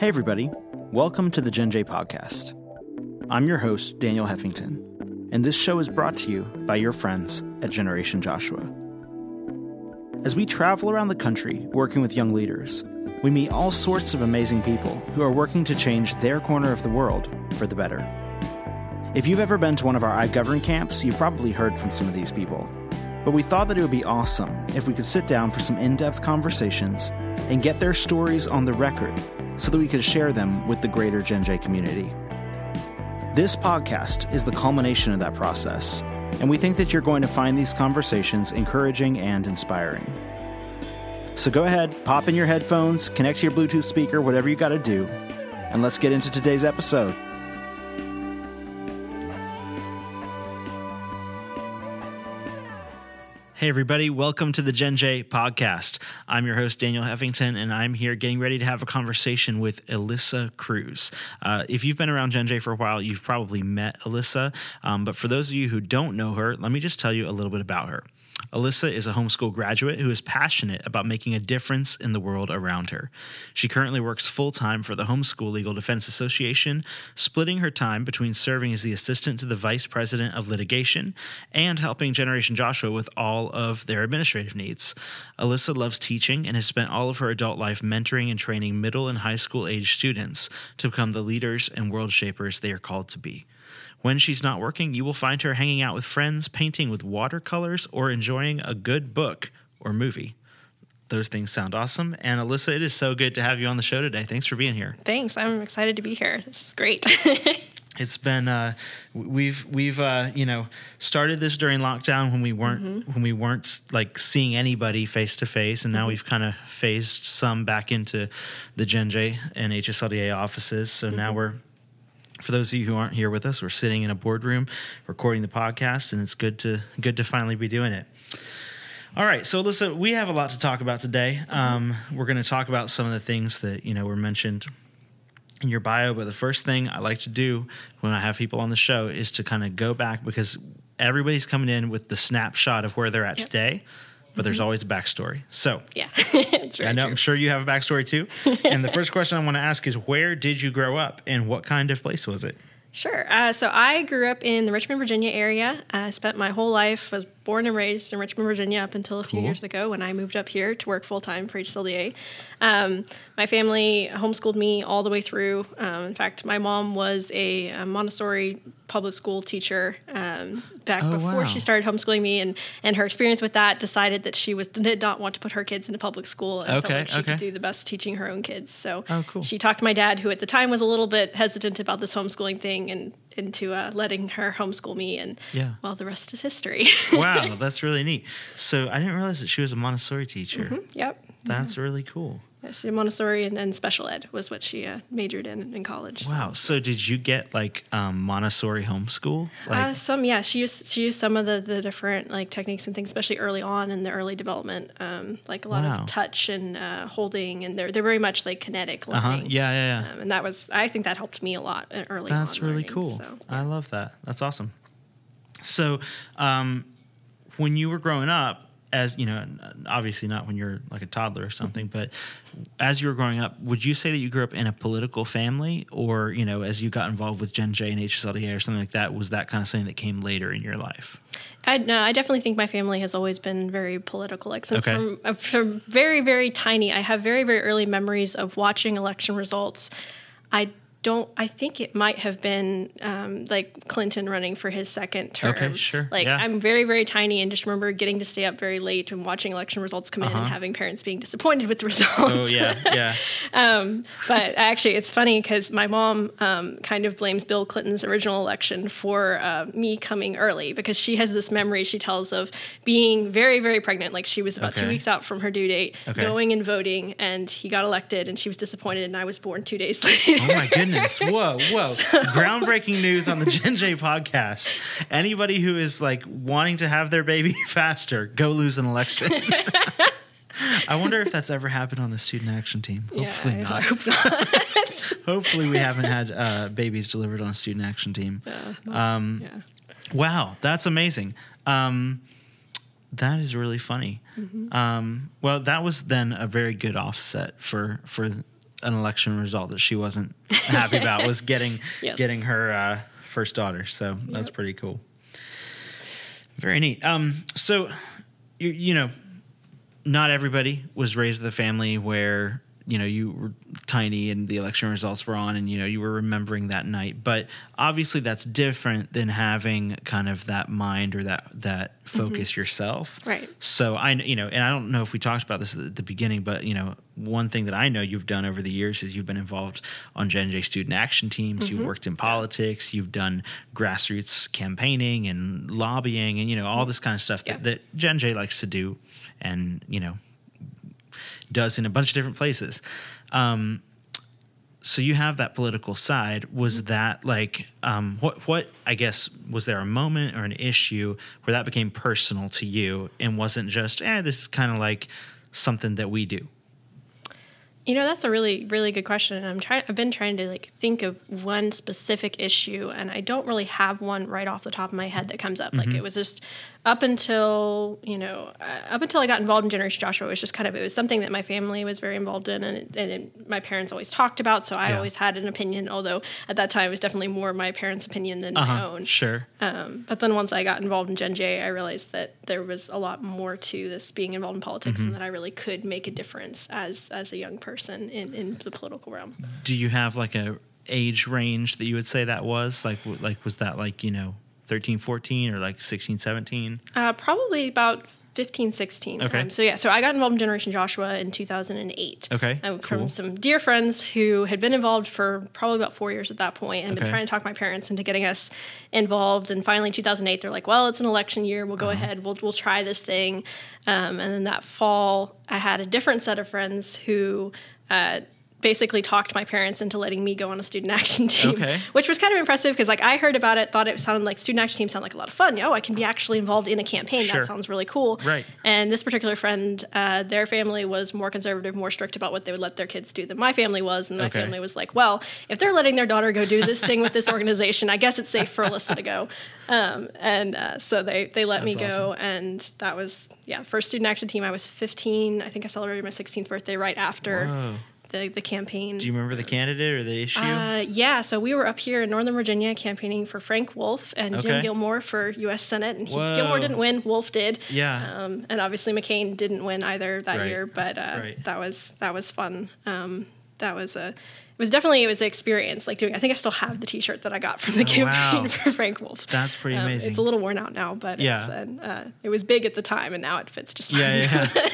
Hey, everybody. Welcome to the Gen J podcast. I'm your host, Daniel Heffington, and this show is brought to you by your friends at Generation Joshua. As we travel around the country working with young leaders, we meet all sorts of amazing people who are working to change their corner of the world for the better. If you've ever been to one of our iGovern camps, you've probably heard from some of these people. But we thought that it would be awesome if we could sit down for some in depth conversations and get their stories on the record so that we could share them with the greater Gen J community. This podcast is the culmination of that process, and we think that you're going to find these conversations encouraging and inspiring. So go ahead, pop in your headphones, connect to your Bluetooth speaker, whatever you got to do, and let's get into today's episode. Hey, everybody, welcome to the Gen J podcast. I'm your host, Daniel Heffington, and I'm here getting ready to have a conversation with Elissa Kruse. Uh, if you've been around Gen J for a while, you've probably met Elissa, um, but for those of you who don't know her, let me just tell you a little bit about her. Elissa is a homeschool graduate who is passionate about making a difference in the world around her. She currently works full time for the Homeschool Legal Defense Association, splitting her time between serving as the assistant to the vice president of litigation and helping Generation Joshua with all of their administrative needs. Elissa loves teaching and has spent all of her adult life mentoring and training middle and high school age students to become the leaders and world shapers they are called to be. When she's not working, you will find her hanging out with friends, painting with watercolors, or enjoying a good book or movie. Those things sound awesome. And Elissa, it is so good to have you on the show today. Thanks for being here. Thanks. I'm excited to be here. This is great. it's been uh, we've we've uh, you know started this during lockdown when we weren't mm-hmm. when we weren't like seeing anybody face to face, and now mm-hmm. we've kind of phased some back into the Gen J and HSLDA offices. So mm-hmm. now we're for those of you who aren't here with us, we're sitting in a boardroom recording the podcast, and it's good to good to finally be doing it. All right, so listen, we have a lot to talk about today. Um, we're going to talk about some of the things that you know were mentioned in your bio, but the first thing I like to do when I have people on the show is to kind of go back because everybody's coming in with the snapshot of where they're at yep. today but there's mm-hmm. always a backstory. So, yeah, I know true. I'm sure you have a backstory too. and the first question I want to ask is where did you grow up and what kind of place was it? Sure. Uh, so I grew up in the Richmond, Virginia area. I spent my whole life was born and raised in Richmond, Virginia up until a few cool. years ago when I moved up here to work full time for HSLDA. Um, my family homeschooled me all the way through. Um, in fact, my mom was a, a Montessori public school teacher um, back oh, before wow. she started homeschooling me, and and her experience with that decided that she was did not want to put her kids into public school and okay, felt like she okay. could do the best teaching her own kids. So oh, cool. she talked to my dad, who at the time was a little bit hesitant about this homeschooling thing, and into uh, letting her homeschool me, and yeah. well, the rest is history. wow, that's really neat. So I didn't realize that she was a Montessori teacher. Mm-hmm. Yep, that's yeah. really cool. Yeah, she Montessori and, and special ed was what she uh, majored in in college. So. Wow. So did you get like um, Montessori homeschool? Like- uh, some, yeah. She used she used some of the, the different like techniques and things, especially early on in the early development, um, like a lot wow. of touch and uh, holding, and they're they're very much like kinetic uh-huh. learning. Uh-huh. Yeah, yeah, yeah. Um, and that was I think that helped me a lot uh, early. That's really learning, cool. So, yeah. I love that. That's awesome. So, um, when you were growing up, as you know, obviously not when you're like a toddler or something, but as you were growing up, would you say that you grew up in a political family, or you know, as you got involved with Gen J and HSLDA or something like that, was that kind of something that came later in your life? I no, I definitely think my family has always been very political. Like since okay. from, uh, from very very tiny, I have very very early memories of watching election results. I don't I think it might have been um, like Clinton running for his second term. Okay, sure. Like yeah. I'm very very tiny and just remember getting to stay up very late and watching election results come uh-huh. in and uh-huh. having parents being disappointed with the results. Oh yeah, yeah. um, but actually, it's funny because my mom um, kind of blames Bill Clinton's original election for uh, me coming early because she has this memory she tells of being very very pregnant. Like she was about okay. two weeks out from her due date, okay. going and voting, and he got elected, and she was disappointed, and I was born two days later. Oh my goodness goodness. Whoa, whoa. So. Groundbreaking news on the Gen J podcast. Anybody who is like wanting to have their baby faster, go lose an election. I wonder if that's ever happened on a student action team. Hopefully yeah, not. Hope not. Hopefully we haven't had uh, babies delivered on a student action team. Yeah, um, yeah. Wow, that's amazing. Um, that is really funny. Mm-hmm. Um, well, that was then a very good offset for for an election result that she wasn't happy about was getting Yes. getting her uh, first daughter. So that's Yep. pretty cool. Very neat. Um, so you you know, not everybody was raised with a family where you know you were tiny and the election results were on and you know you were remembering that night. But obviously that's different than having kind of that mind or that that mm-hmm. focus yourself. Right. so i you know and i don't know if we talked about this at the beginning but you know one thing that i know you've done over the years is you've been involved on gen j student action teams. You've mm-hmm. worked in politics. You've done grassroots campaigning and lobbying and you know all mm-hmm. this kind of stuff Yeah. that, that gen j likes to do. And you know does in a bunch of different places. Um, so you have that political side. Was that like um, what? What I guess was there a moment or an issue where that became personal to you and wasn't just eh? This is kind of like something that we do. You know, that's a really, really good question. And I'm trying. I've been trying to like think of one specific issue, and I don't really have one right off the top of my head that comes up. Mm-hmm. Like it was just up until you know, uh, up until I got involved in Generation Joshua. It was just kind of it was something that my family was very involved in, and, it, and it, my parents always talked about. So I Yeah. always had an opinion. Although at that time it was definitely more my parents' opinion than my Uh-huh. own. Sure. Um, but then once I got involved in Gen J, I realized that there was a lot more to this being involved in politics, Mm-hmm. and that I really could make a difference as as a young person in, in the political realm. Do you have like a age range that you would say that was like? Like was that like you know 13, 14 or like 16, 17? Uh, probably about 15, 16. Okay. Um, so yeah, so I got involved in Generation Joshua in 2008. Okay, Um, cool. From some dear friends who had been involved for probably about four years at that point and Okay. been trying to talk my parents into getting us involved. And finally, in 2008, they're like, "Well, it's an election year. We'll go Uh-huh. ahead. We'll we'll try this thing." Um, and then that fall, I had a different set of friends who. Uh, basically talked my parents into letting me go on a student action team Okay. which was kind of impressive because like i heard about it thought it sounded like student action teams sound like a lot of fun oh i can be actually involved in a campaign Sure. that sounds really cool Right. and this particular friend uh, their family was more conservative more strict about what they would let their kids do than my family was and my Okay. family was like well if they're letting their daughter go do this thing with this organization i guess it's safe for elissa to go um, and uh, so they, they let me That's go and that was yeah first student action team i was 15 i think i celebrated my 16th birthday right after Whoa. The, the campaign Do you remember the candidate or the issue? uh, yeah, so we were up here in Northern Virginia campaigning for Frank Wolf and Okay. Jim Gilmore for U.S. Senate, and he, Gilmore didn't win, Wolf did. Yeah. Um, and obviously McCain didn't win either that Right. year, but uh, Right. that was that was fun. Um, that was a it was definitely it was an experience like doing. I think I still have the T-shirt that I got from the Oh, campaign wow. for Frank Wolf. That's pretty Um, amazing. It's a little worn out now, but Yeah. it's, and, uh, it was big at the time, and now it fits just fine. Yeah, yeah,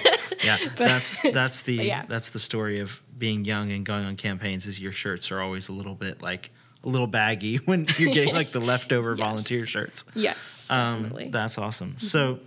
yeah. that's that's the yeah. that's the story of being young and going on campaigns. Is your shirts are always a little bit like a little baggy when you're getting like the leftover Yes. volunteer shirts. yes, Um, that's awesome. Mm-hmm. So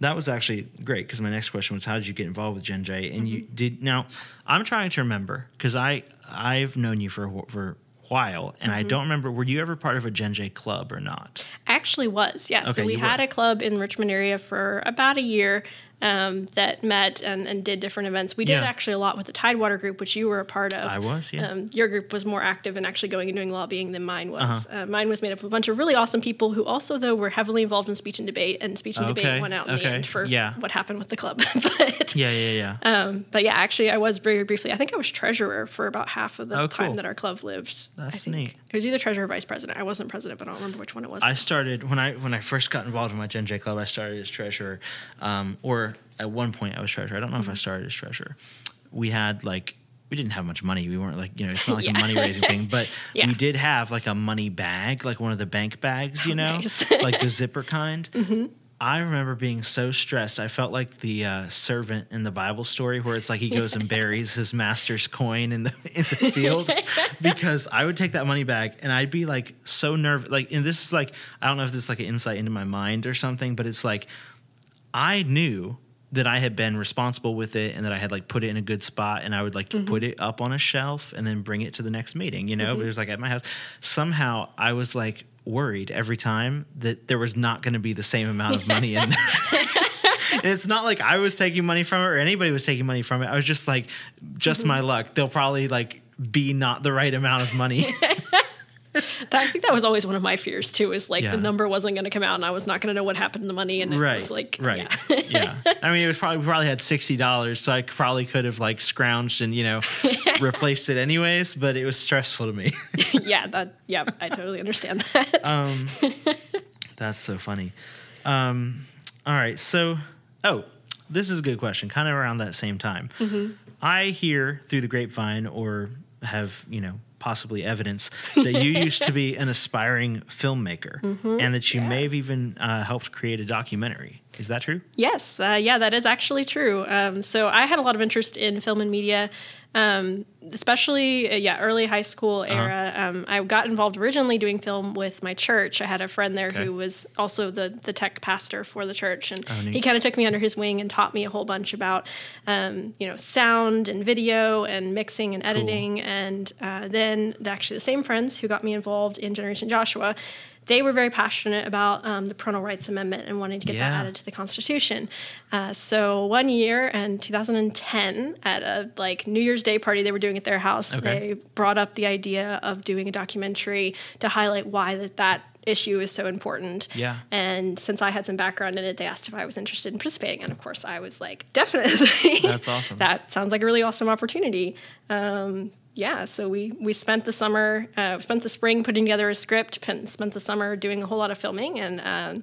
that was actually great because my next question was how did you get involved with Gen J? And you mm-hmm. did now. I'm trying to remember because I I've known you for a for a while and I mm-hmm. don't remember. Were you ever part of a Gen J club or not? Actually, was yeah. Okay, so we had were. a club in Richmond area for about a year um, that met and, and did different events. We did Yeah. actually a lot with the Tidewater group, which you were a part of. I was, yeah. Um, your group was more active in actually going and doing lobbying than mine was. Uh-huh. Uh, mine was made up of a bunch of really awesome people who also, though, were heavily involved in speech and debate. And speech and Okay, debate went out in the end for yeah. what happened with the club. but Yeah, yeah, yeah. but yeah, actually, I was very briefly. I think I was treasurer for about half of the Oh, time cool. that our club lived. I That's think. neat. It was either treasurer or vice president. I wasn't president, but I don't remember which one it was. I started when I when I first got involved in my Gen J club. I started as treasurer, um, or at one point I was treasurer. I don't know if I started as treasurer. We had like we didn't have much money. We weren't like you know it's not like Yeah. a money raising thing, but Yeah. we did have like a money bag, like one of the bank bags, you know, nice. like the zipper kind. I remember being so stressed. I felt like the uh, servant in the Bible story where it's like he goes and buries his master's coin in the in the field because I would take that money bag and I'd be like so nervous. Like, and this is like I don't know if this is like an insight into my mind or something, but it's like I knew that I had been responsible with it and that I had like put it in a good spot and I would like put it up on a shelf and then bring it to the next meeting, you know, but it was like at my house. Somehow I was like worried every time that there was not going to be the same amount of money in there. And it's not like I was taking money from it or anybody was taking money from it. I was just like, just my mm-hmm. luck. They'll probably like be not the right amount of money. I think that was always one of my fears too. Is like Yeah. the number wasn't going to come out, and I was not going to know what happened to the money, and it right. was like, right. yeah. Yeah. I mean, it was probably we probably had sixty dollars, so I probably could have like scrounged and you know replaced it anyways. But it was stressful to me. yeah, that yeah, I totally understand that. um, that's so funny. Um, all right, so oh, this is a good question. Kind of around that same time, I hear through the grapevine, or have you know possibly evidence that you used to be an aspiring filmmaker, and that you may have even uh, helped create a documentary. Is that true? Yes, uh, yeah, that is actually true. Um, so I had a lot of interest in film and media, um, especially uh, yeah, early high school Uh-huh. era. Um, I got involved originally doing film with my church. I had a friend there Okay. who was also the the tech pastor for the church, and Oh, he kind of took me under his wing and taught me a whole bunch about um, you know sound and video and mixing and editing. And uh, then the, actually the same friends who got me involved in Generation Joshua. They were very passionate about um, the Parental Rights Amendment and wanting to get that added to the Constitution. Uh, so one year in 2010, at a like New Year's Day party they were doing at their house, Okay. they brought up the idea of doing a documentary to highlight why that that issue is so important. Yeah. And since I had some background in it, they asked if I was interested in participating, and of course I was like, definitely. That's awesome. that sounds like a really awesome opportunity. Um, yeah, so we we spent the summer, uh, spent the spring putting together a script, pen- spent the summer doing a whole lot of filming and. Um,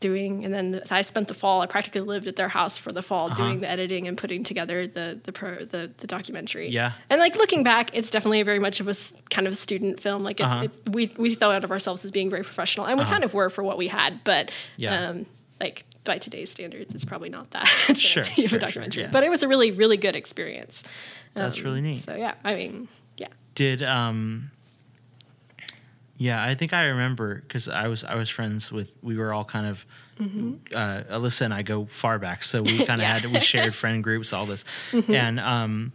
doing and then I spent the fall I practically lived at their house for the fall Uh-huh. doing the editing and putting together the the pro, the, the documentary Yeah. and like looking back it's definitely very much of a kind of a student film like it's, Uh-huh. it, we we thought out of ourselves as being very professional and we kind of were for what we had but Yeah. um like by today's standards it's probably not that Sure, fancy of sure, a sure, documentary yeah. but it was a really really good experience That's really neat. so yeah I mean yeah Did um yeah, I think I remember because I was I was friends with we were all kind of uh, Elissa and I go far back, so we kind of Yeah. had we shared friend groups, all this, and um,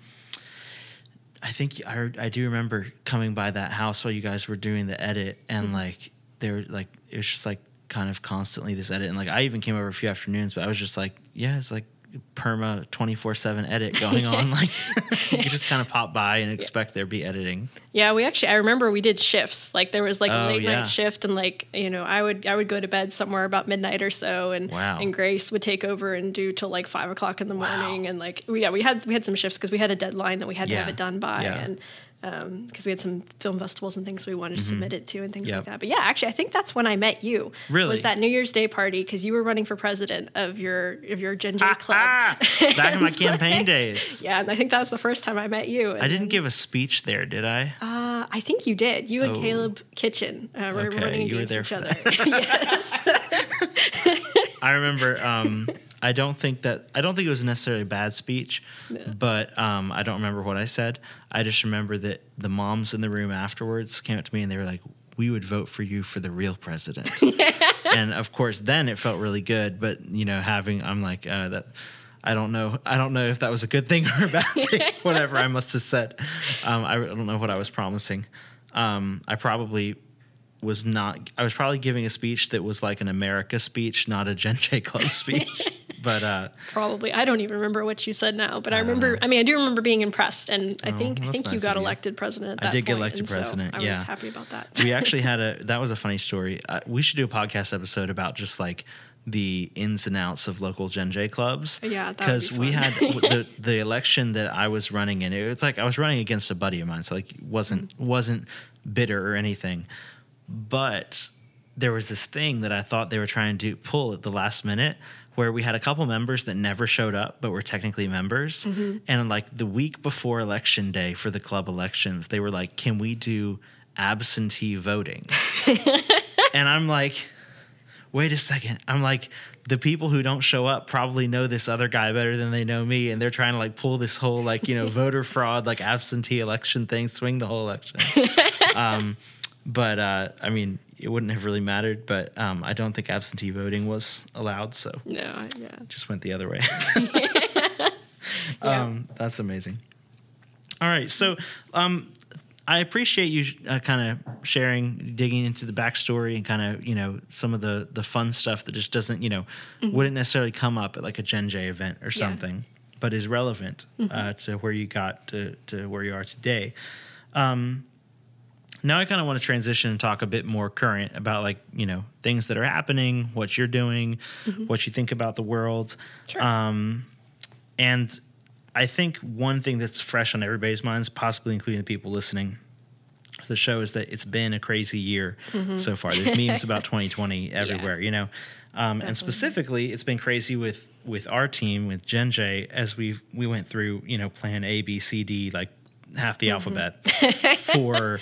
I think I I do remember coming by that house while you guys were doing the edit, and like there were like it was just like kind of constantly this edit, and like I even came over a few afternoons, but I was just like, yeah, it's like perma 24/7 edit going on like you just kind of pop by and expect there be editing Yeah, we actually I remember we did shifts. Like there was like a Oh, late yeah. night shift and like, you know, I would I would go to bed somewhere about midnight or so and Wow. and Grace would take over and do till like five o'clock in the Wow. morning and like we- yeah, we had we had some shifts because we had a deadline that we had to have it done by Yeah. and because we had some film festivals and things we wanted to submit it to and things Mm-hmm. Yep. like that. But yeah, actually, I think that's when I met you. Really? was that New Year's Day party because you were running for president of your of your Gen J club. Ah, back in my campaign days Yeah, and I think that was the first time I met you. I didn't give a speech there did I Uh, I think you did. You and Oh. Caleb Kitchen uh, were Okay, running against each other. yes. I remember. Um, I don't think that I don't think it was necessarily a bad speech, but um, I don't remember what I said. I just remember that the moms in the room afterwards came up to me and they were like, "We would vote for you for the real president." and of course, then it felt really good. But you know, having I'm like uh, that. I don't know. I don't know if that was a good thing or a bad thing. Whatever I must have said. Um, I don't know what I was promising. Um, I probably was not I was probably giving a speech that was like an America speech, not a Gen J Club speech. But uh Probably. I don't even remember what you said now, but I, don't remember. I mean, I do remember being impressed, and I think I that's think you got you. elected president. At I that did get elected and so president, I yeah. was happy about that. we actually had a that was a funny story. Uh, we should do a podcast episode about just like the ins and outs of local Gen J clubs. Yeah, because we had the the election that I was running in. It was like I was running against a buddy of mine, so like wasn't Mm-hmm. wasn't bitter or anything, but there was this thing that I thought they were trying to pull at the last minute where we had a couple members that never showed up but were technically members. Mm-hmm. and like the week before election day for the club elections they were like can we do absentee voting? And I'm like wait a second. I'm like the people who don't show up probably know this other guy better than they know me and they're trying to like pull this whole like you know voter fraud like absentee election thing swing the whole election. Um, but uh, I mean, it wouldn't have really mattered. But um, I don't think absentee voting was allowed, so no, yeah. just went the other way. Yeah. um, that's amazing. All right, so um, I appreciate you uh, kind of sharing, digging into the backstory and kind of you know some of the the fun stuff that just doesn't you know wouldn't necessarily come up at like a Gen J event or something, but is relevant uh, to where you got to to where you are today. Um, now I kind of want to transition and talk a bit more current about like you know things that are happening, what you're doing, mm-hmm. what you think about the world, sure. um, and I think one thing that's fresh on everybody's minds, possibly including the people listening to the show, is that it's been a crazy year mm-hmm. so far. There's memes about 2020 everywhere, yeah. you know, um, and specifically, it's been crazy with with our team with Gen J as we we went through you know plan A B C D like half the mm-hmm. alphabet for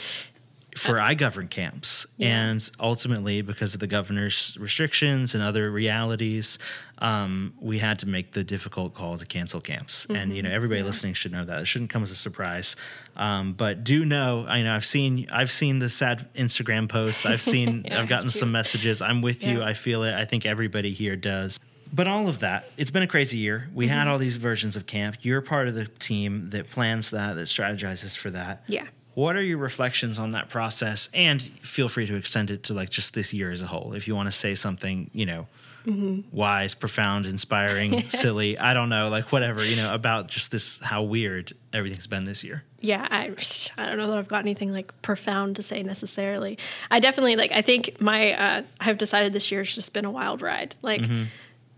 for iGovern camps. Yeah. And ultimately, because of the governor's restrictions and other realities, um, we had to make the difficult call to cancel camps. Mm-hmm. And you know, everybody yeah. listening should know that. It shouldn't come as a surprise. Um, but do know, I know I've seen I've seen the sad Instagram posts. I've seen yeah, I've gotten some messages. I'm with you. I feel it. I think everybody here does but all of that, it's been a crazy year. We mm-hmm. had all these versions of camp. You're part of the team that plans that, that strategizes for that. Yeah. What are your reflections on that process? And feel free to extend it to like just this year as a whole. If you want to say something, you know, mm-hmm. wise, profound, inspiring, silly, I don't know, like whatever, you know, about just this, how weird everything's been this year. Yeah, I, I don't know that I've got anything like profound to say necessarily. I definitely like, I think my, uh, I've decided this year's just been a wild ride. Like, mm-hmm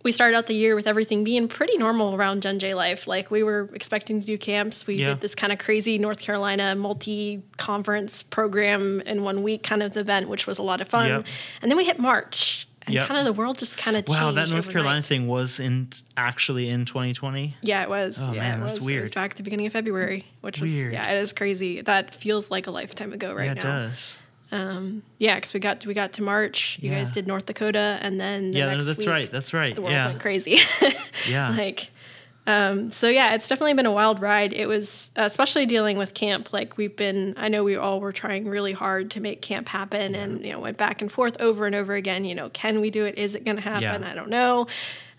we started out the year with everything being pretty normal around Gen J life. Like we were expecting to do camps. We yeah. did this kind of crazy North Carolina multi conference program in one week kind of event, which was a lot of fun. Yep. And then we hit March. And yep. kind of the world just kind of wow. That North overnight. Carolina thing was in actually in 2020. Yeah, it was. Oh yeah, man, that's was. weird. It was back at the beginning of February, which weird. was yeah, it is crazy. That feels like a lifetime ago right yeah, now. It does. Um, yeah, because we got we got to March. You yeah. guys did North Dakota, and then the yeah, that's week, right. That's right. The world yeah. went crazy. yeah, like. Um, so yeah, it's definitely been a wild ride. It was especially dealing with camp. Like we've been, I know we all were trying really hard to make camp happen, yeah. and you know went back and forth over and over again. You know, can we do it? Is it going to happen? I don't know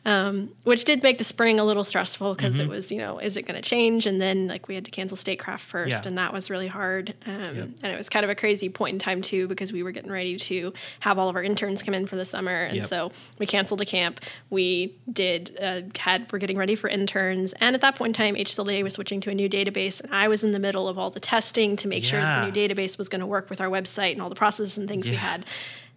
um, which did make the spring a little stressful because mm-hmm. it was, you know, is it going to change? And then like we had to cancel Statecraft first, yeah. and that was really hard. Um, yep. And it was kind of a crazy point in time too because we were getting ready to have all of our interns come in for the summer, and yep. so we canceled a camp. We did uh, had we're getting ready for interns, and at that point in time, HSLDA was switching to a new database, and I was in the middle of all the testing to make yeah. sure that the new database was going to work with our website and all the processes and things yeah. we had.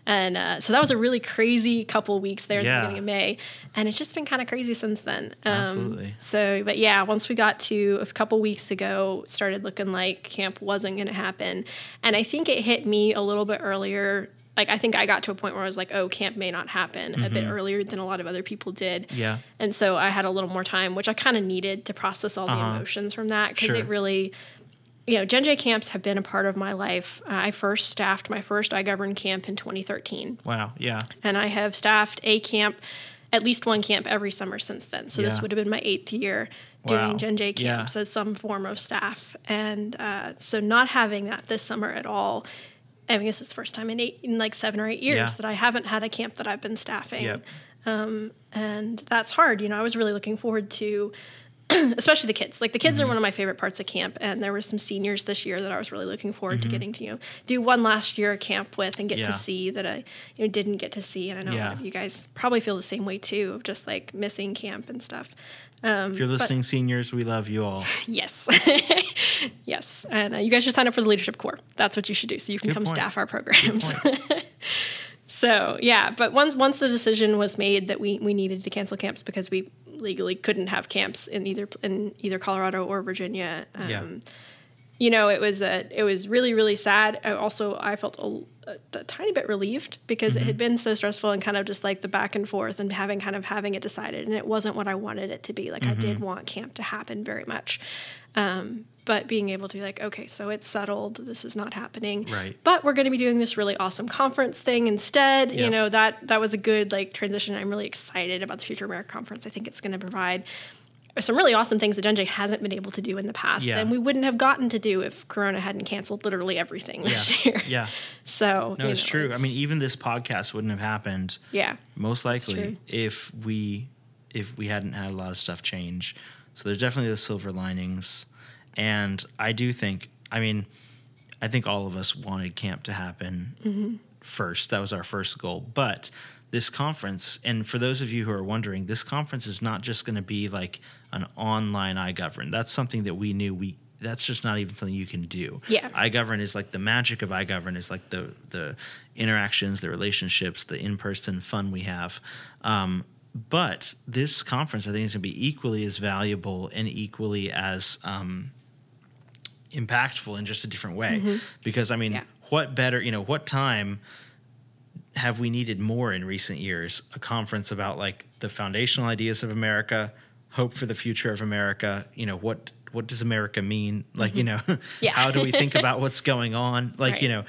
And uh, so that was a really crazy couple weeks there at yeah. the beginning of May. And it's just been kind of crazy since then. Um, Absolutely. So, but yeah, once we got to a couple weeks ago, started looking like camp wasn't going to happen. And I think it hit me a little bit earlier. Like, I think I got to a point where I was like, oh, camp may not happen mm-hmm. a bit mm-hmm. earlier than a lot of other people did. Yeah. And so I had a little more time, which I kind of needed to process all uh-huh. the emotions from that because sure. it really you know, Gen J camps have been a part of my life. Uh, I first staffed my first iGovern camp in 2013. Wow, yeah. And I have staffed a camp, at least one camp every summer since then. So yeah. this would have been my eighth year doing wow. Gen J camps yeah. as some form of staff. And uh, so not having that this summer at all, I mean, this is the first time in eight, in like seven or eight years yeah. that I haven't had a camp that I've been staffing. Yep. Um, and that's hard. You know, I was really looking forward to especially the kids. Like the kids mm-hmm. are one of my favorite parts of camp, and there were some seniors this year that I was really looking forward mm-hmm. to getting to you know do one last year camp with and get yeah. to see that I you know didn't get to see. And I know yeah. a lot of you guys probably feel the same way too, of just like missing camp and stuff. Um, if you're listening, but, seniors, we love you all. Yes, yes, and uh, you guys should sign up for the leadership corps. That's what you should do, so you can Good come point. staff our programs. so yeah, but once once the decision was made that we we needed to cancel camps because we legally couldn't have camps in either in either Colorado or Virginia. Um, yeah. You know, it was a it was really really sad. I also, I felt a, a, a, tiny bit relieved because mm-hmm. it had been so stressful and kind of just like the back and forth and having kind of having it decided, and it wasn't what I wanted it to be. Like mm-hmm. I did mm-hmm. want camp to happen very much. Um, but being able to be like, okay, so it's settled. This is not happening. Right. But we're going to be doing this really awesome conference thing instead. Yep. You know that that was a good like transition. I'm really excited about the Future America conference. I think it's going to provide some really awesome things that Gen hasn't been able to do in the past, yeah. and we wouldn't have gotten to do if Corona hadn't canceled literally everything this yeah. year. Yeah. So no, it's know, true. It's, I mean, even this podcast wouldn't have happened. Yeah. Most likely, if we if we hadn't had a lot of stuff change. So there's definitely the silver linings. And I do think, I mean, I think all of us wanted camp to happen mm-hmm. first. That was our first goal. But this conference, and for those of you who are wondering, this conference is not just going to be like an online iGovern. That's something that we knew we that's just not even something you can do. Yeah. iGovern is like the magic of iGovern is like the the interactions, the relationships, the in person fun we have. Um, but this conference, I think, is going to be equally as valuable and equally as um, impactful in just a different way. Because I mean, Mm-hmm. Yeah. what better, you know, what time have we needed more in recent years? A conference about like the foundational ideas of America, hope for the future of America. You know, what what does America mean? Like, you know, Mm-hmm. Yeah. how do we think about what's going on? Like, you know,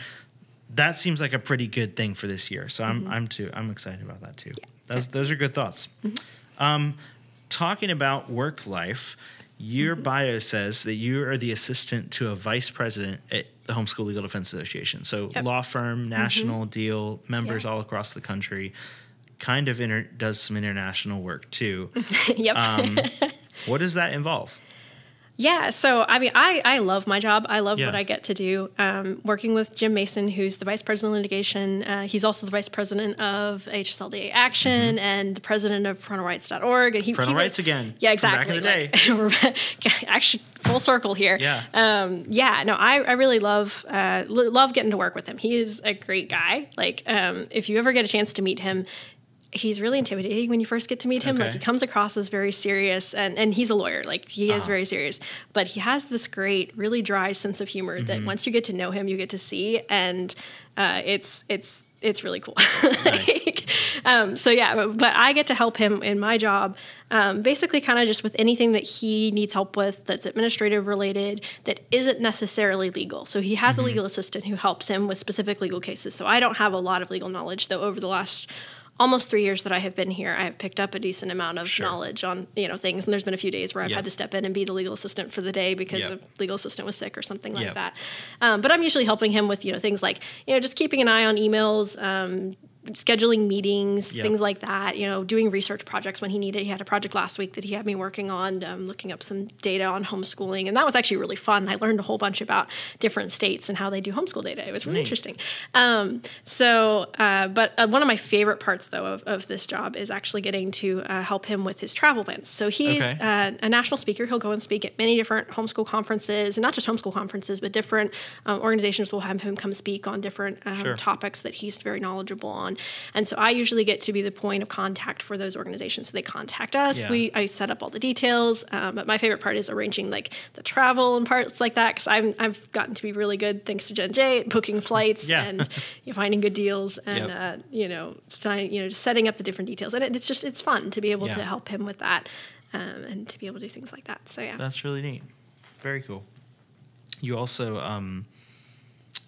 that seems like a pretty good thing for this year. So Mm-hmm. I'm I'm too I'm excited about that too. Those those are good thoughts. Mm-hmm. Um, talking about work life, your Mm-hmm. bio says that you are the assistant to a vice president at the Homeschool Legal Defense Association. So Yep. law firm, national deal, members Yeah. all across the country. Kind of inter- does some international work too. yep. Um, what does that involve? Yeah, so I mean, I, I love my job. I love Yeah. what I get to do. Um, working with Jim Mason, who's the vice president of litigation, uh, he's also the vice president of HSLDA Action and the president of parentalrights.org. And he, Mm-hmm. Parental he rights again. Yeah, from back exactly. in the day. Like, actually full circle here. Yeah. Um, yeah, no, I, I really love uh, lo- love getting to work with him. He is a great guy. Like, um, if you ever get a chance to meet him, he's really intimidating when you first get to meet him. Like, he comes across as very serious, and and he's a lawyer. Like, he is Uh-huh. very serious, but he has this great, really dry sense of humor Mm-hmm. that once you get to know him, you get to see, and uh, it's it's it's really cool. Like, um, so yeah, but, but I get to help him in my job, um, basically, kind of just with anything that he needs help with that's administrative related that isn't necessarily legal. So he has a legal assistant who helps him with specific legal cases. So I don't have a lot of legal knowledge, though. Over the last almost three years that I have been here, I have picked up a decent amount of Sure. knowledge on you know things. And there's been a few days where I've Yeah. had to step in and be the legal assistant for the day because Yep. the legal assistant was sick or something like Yep. that. Um, but I'm usually helping him with you know things like you know just keeping an eye on emails. Um, scheduling meetings Yep. things like that you know doing research projects when he needed he had a project last week that he had me working on um, looking up some data on homeschooling and that was actually really fun i learned a whole bunch about different states and how they do homeschool data it was really Neat. interesting um, so uh, but uh, one of my favorite parts though of, of this job is actually getting to uh, help him with his travel plans so he's Okay. uh, a national speaker he'll go and speak at many different homeschool conferences and not just homeschool conferences but different um, organizations will have him come speak on different um, Sure. topics that he's very knowledgeable on and so i usually get to be the point of contact for those organizations so they contact us Yeah. we i set up all the details um, but my favorite part is arranging like the travel and parts like that because i've i've gotten to be really good thanks to Gen j at booking flights Yeah. and you know, finding good deals and Yep. uh, you know find, you know just setting up the different details and it, it's just it's fun to be able to help him with that um, and to be able to do things like that so yeah That's really neat. Very cool. You also um,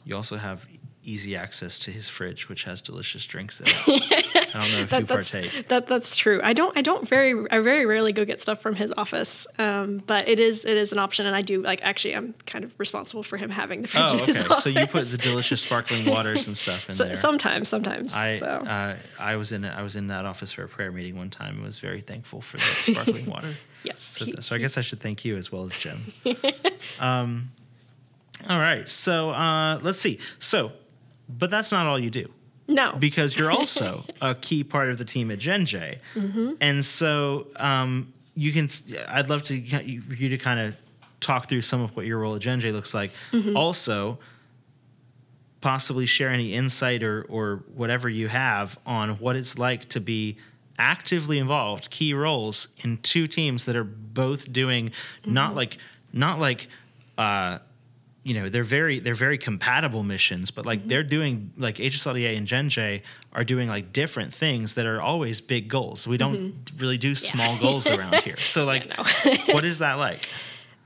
you also have easy access to his fridge, which has delicious drinks in it. I don't know if you that's, partake. that that's true. I don't I don't very I very rarely go get stuff from his office, um, but it is it is an option, and I do like actually I'm kind of responsible for him having the fridge Oh, in his okay. So you put the delicious sparkling waters and stuff in So- there. sometimes sometimes I so uh, I was in I was in that office for a prayer meeting one time and was very thankful for the sparkling water. yes So, he- so I guess I should thank you as well as Jim. um, all right. So uh, let's see. So, but that's not all you do no because you're also a key part of the team at Gen J, Mm-hmm. and so um, you can. I'd love to for you to kind of talk through some of what your role at Gen J looks like. Mm-hmm. Also, possibly share any insight or or whatever you have on what it's like to be actively involved, key roles in two teams that are both doing not Mm-hmm. like not like. Uh, you know they're very they're very compatible missions but Mm-hmm. like they're doing like hslda and genj are doing like different things that are always big goals we don't really do small goals around here so like Mm-hmm. no. what is that like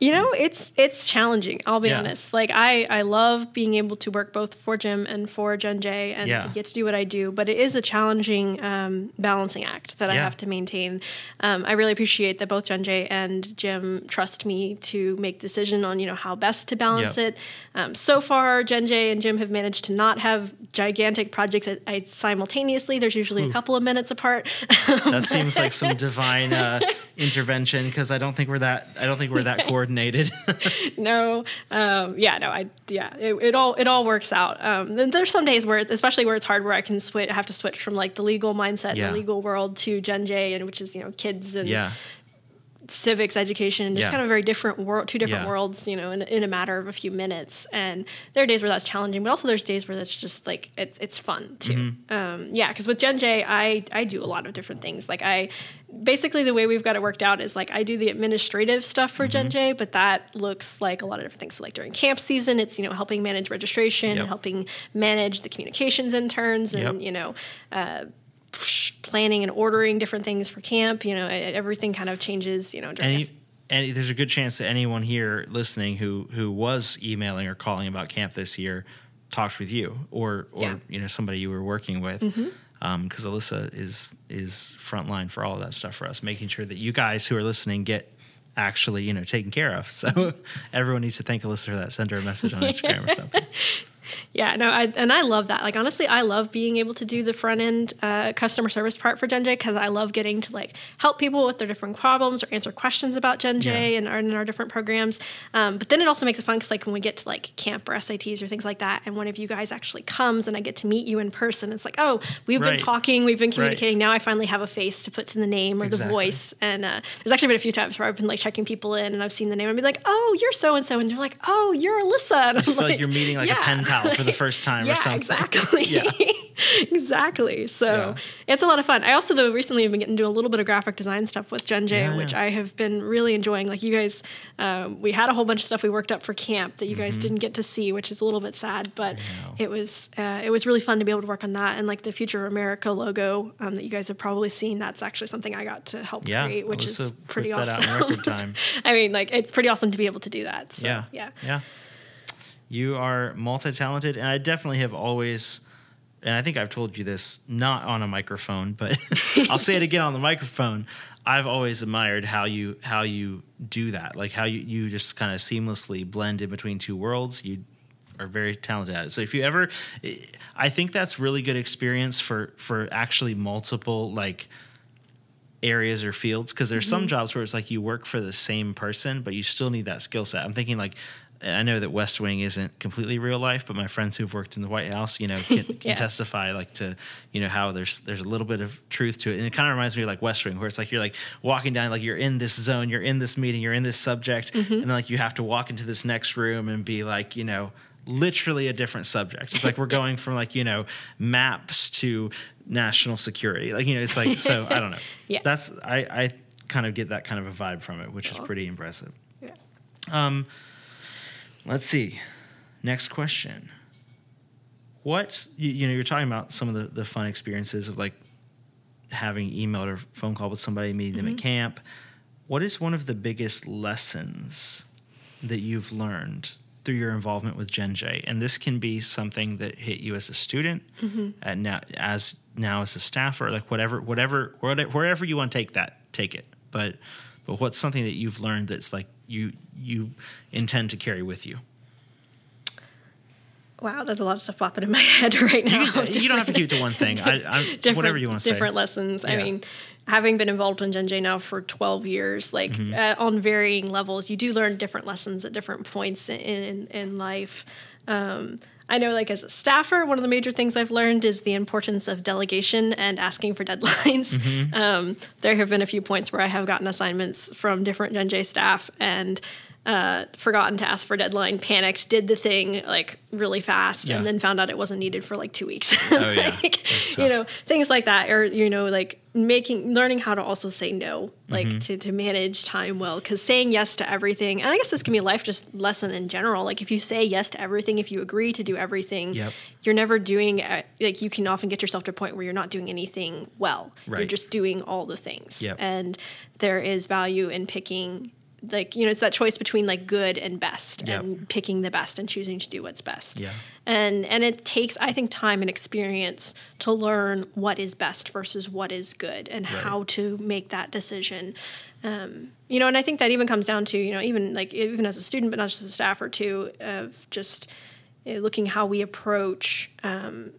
You know, it's it's challenging. I'll be Yeah. honest. Like I I love being able to work both for Jim and for Gen J and Yeah. get to do what I do, but it is a challenging um, balancing act that I have to maintain. Um, I really appreciate that both Gen J and Jim trust me to make decision on you know how best to balance Yep. it. Um, so far, Gen J and Jim have managed to not have gigantic projects at, at simultaneously. There's usually a couple of minutes apart. that seems like some divine uh, intervention because i don't think we're that i don't think we're that coordinated no, um, yeah, no, I, yeah, it, it all, it all works out. Um, then there's some days where, especially where it's hard, where I can switch, have to switch from like the legal mindset, Yeah. the legal world to Gen J, and which is you know kids and yeah civics education, just Yeah. kind of a very different world, two different Yeah. worlds, you know, in, in a matter of a few minutes. And there are days where that's challenging, but also there's days where that's just like it's it's fun too. Mm-hmm. Um, yeah, because with Gen J, I I do a lot of different things. Like I basically the way we've got it worked out is like I do the administrative stuff for Mm-hmm. Gen J, but that looks like a lot of different things. So like during camp season, it's you know helping manage registration, Yep. helping manage the communications interns, and Yep. you know. Uh, planning and ordering different things for camp you know everything kind of changes you know during Any, this- any, there's a good chance that anyone here listening who who was emailing or calling about camp this year talked with you or or Yeah. you know somebody you were working with. Mm-hmm. Um, because Elissa is is frontline for all of that stuff for us, making sure that you guys who are listening get actually you know taken care of. So everyone needs to thank Elissa for that. Send her a message on Instagram or something. Yeah, no, I, and I love that. Like, honestly, I love being able to do the front end uh, customer service part for Gen J because I love getting to like help people with their different problems or answer questions about Gen J Yeah. and, our, and our different programs. Um, but then it also makes it fun because like when we get to like camp or SATs or things like that, and one of you guys actually comes and I get to meet you in person, it's like, oh, we've Right. been talking, we've been Right. communicating. Now I finally have a face to put to the name or the voice. And uh, there's actually been a few times where I've been like checking people in and I've seen the name and be like, oh, you're so and so, and they're like, oh, you're Elissa. And I'm feel like, you're meeting like a pen pal for the first time yeah, or something. exactly. yeah. exactly. So Yeah. it's a lot of fun. I also though recently have been getting to do a little bit of graphic design stuff with Gen J, Yeah, which. I have been really enjoying. Like you guys, um, we had a whole bunch of stuff we worked up for camp that you guys didn't get to see, which is a little bit sad. But Mm-hmm. it was uh, it was really fun to be able to work on that and like the Future America logo um, that you guys have probably seen. That's actually something I got to help create, which is pretty that out in awesome. I mean, like it's pretty awesome to be able to do that. So, yeah. yeah. Yeah. You are multi talented, and I definitely have always, and I think I've told you this not on a microphone, but I'll say it again on the microphone. I've always admired how you how you do that, like how you, you just kind of seamlessly blend in between two worlds. You are very talented at it. So if you ever, I think that's really good experience for for actually multiple like areas or fields because there's some mm-hmm. jobs where it's like you work for the same person but you still need that skill set i'm thinking like i know that west wing isn't completely real life but my friends who've worked in the white house you know can, can Yeah. testify like to you know how there's there's a little bit of truth to it and it kind of reminds me of like west wing where it's like you're like walking down like you're in this zone you're in this meeting you're in this subject and then like you have to walk into this next room and be like you know literally a different subject it's like we're going from like you know maps to national security like you know it's like so i don't know Yeah. that's I, I kind of get that kind of a vibe from it, which is pretty impressive. Yeah. Um, let's see. Next question. What you, you know, you're talking about some of the, the fun experiences of like having emailed or phone call with somebody, meeting them at mm-hmm. camp. What is one of the biggest lessons that you've learned through your involvement with Gen J? And this can be something that hit you as a student, mm-hmm. and now as now as a staffer, like whatever, whatever, whatever, wherever you want to take that, take it. But but what's something that you've learned that's like you you intend to carry with you? Wow, there's a lot of stuff popping in my head right now. you don't have to keep to one thing. I, I, whatever you want to say. different lessons. I mean, having been involved in Gen J now for 12 years, like Mm-hmm. uh, on varying levels, you do learn different lessons at different points in in, in life. Um, I know, like as a staffer, one of the major things I've learned is the importance of delegation and asking for deadlines. Mm-hmm. Um, there have been a few points where I have gotten assignments from different Gen J staff and uh, forgotten to ask for deadline, panicked, did the thing like really fast, Yeah. and then found out it wasn't needed for like two weeks. Oh, yeah. like, you know, things like that, or you know, like making, learning how to also say no, like Mm-hmm. to, to manage time well, because saying yes to everything, and I guess this can be a life just lesson in general. Like if you say yes to everything, if you agree to do everything, Yep. you're never doing. uh, Like you can often get yourself to a point where you're not doing anything well. You're just doing all the things, Yep. and there is value in picking. Like you know, it's that choice between like good and best, Yep. and picking the best and choosing to do what's best Yeah. and and it takes i think time and experience to learn what is best versus what is good and Right. how to make that decision um, you know and i think that even comes down to you know even like even as a student but not just a staffer too of just uh, looking how we approach um,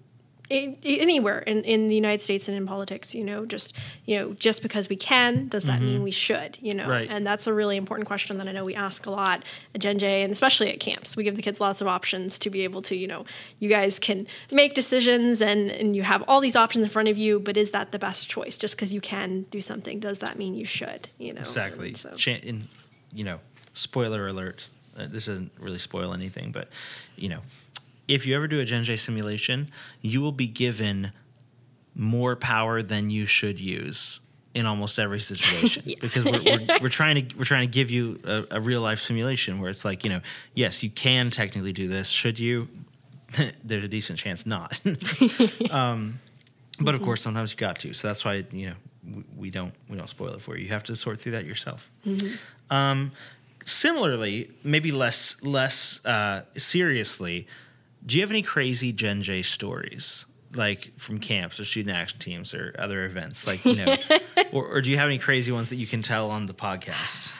anywhere in, in the United States and in politics, you know, just you know, just because we can, does that mm-hmm. mean we should? You know, right. and that's a really important question that I know we ask a lot at Gen J and especially at camps. We give the kids lots of options to be able to, you know, you guys can make decisions and and you have all these options in front of you, but is that the best choice? Just because you can do something, does that mean you should? You know, exactly. So. In, you know, spoiler alert. Uh, this doesn't really spoil anything, but you know, if you ever do a Gen J simulation, you will be given more power than you should use in almost every situation. Yeah. because we're, we're, we're, trying to we're trying to give you a, a, real life simulation where it's like you know yes you can technically do this. Should you? There's a decent chance not. Um, but of course sometimes you got to. So that's why you know we, we, don't we don't spoil it for you. You have to sort through that yourself. Mm-hmm. um, similarly maybe less less uh, seriously do you have any crazy Gen J stories? Like from camps or student action teams or other events, like you know, or, or do you have any crazy ones that you can tell on the podcast?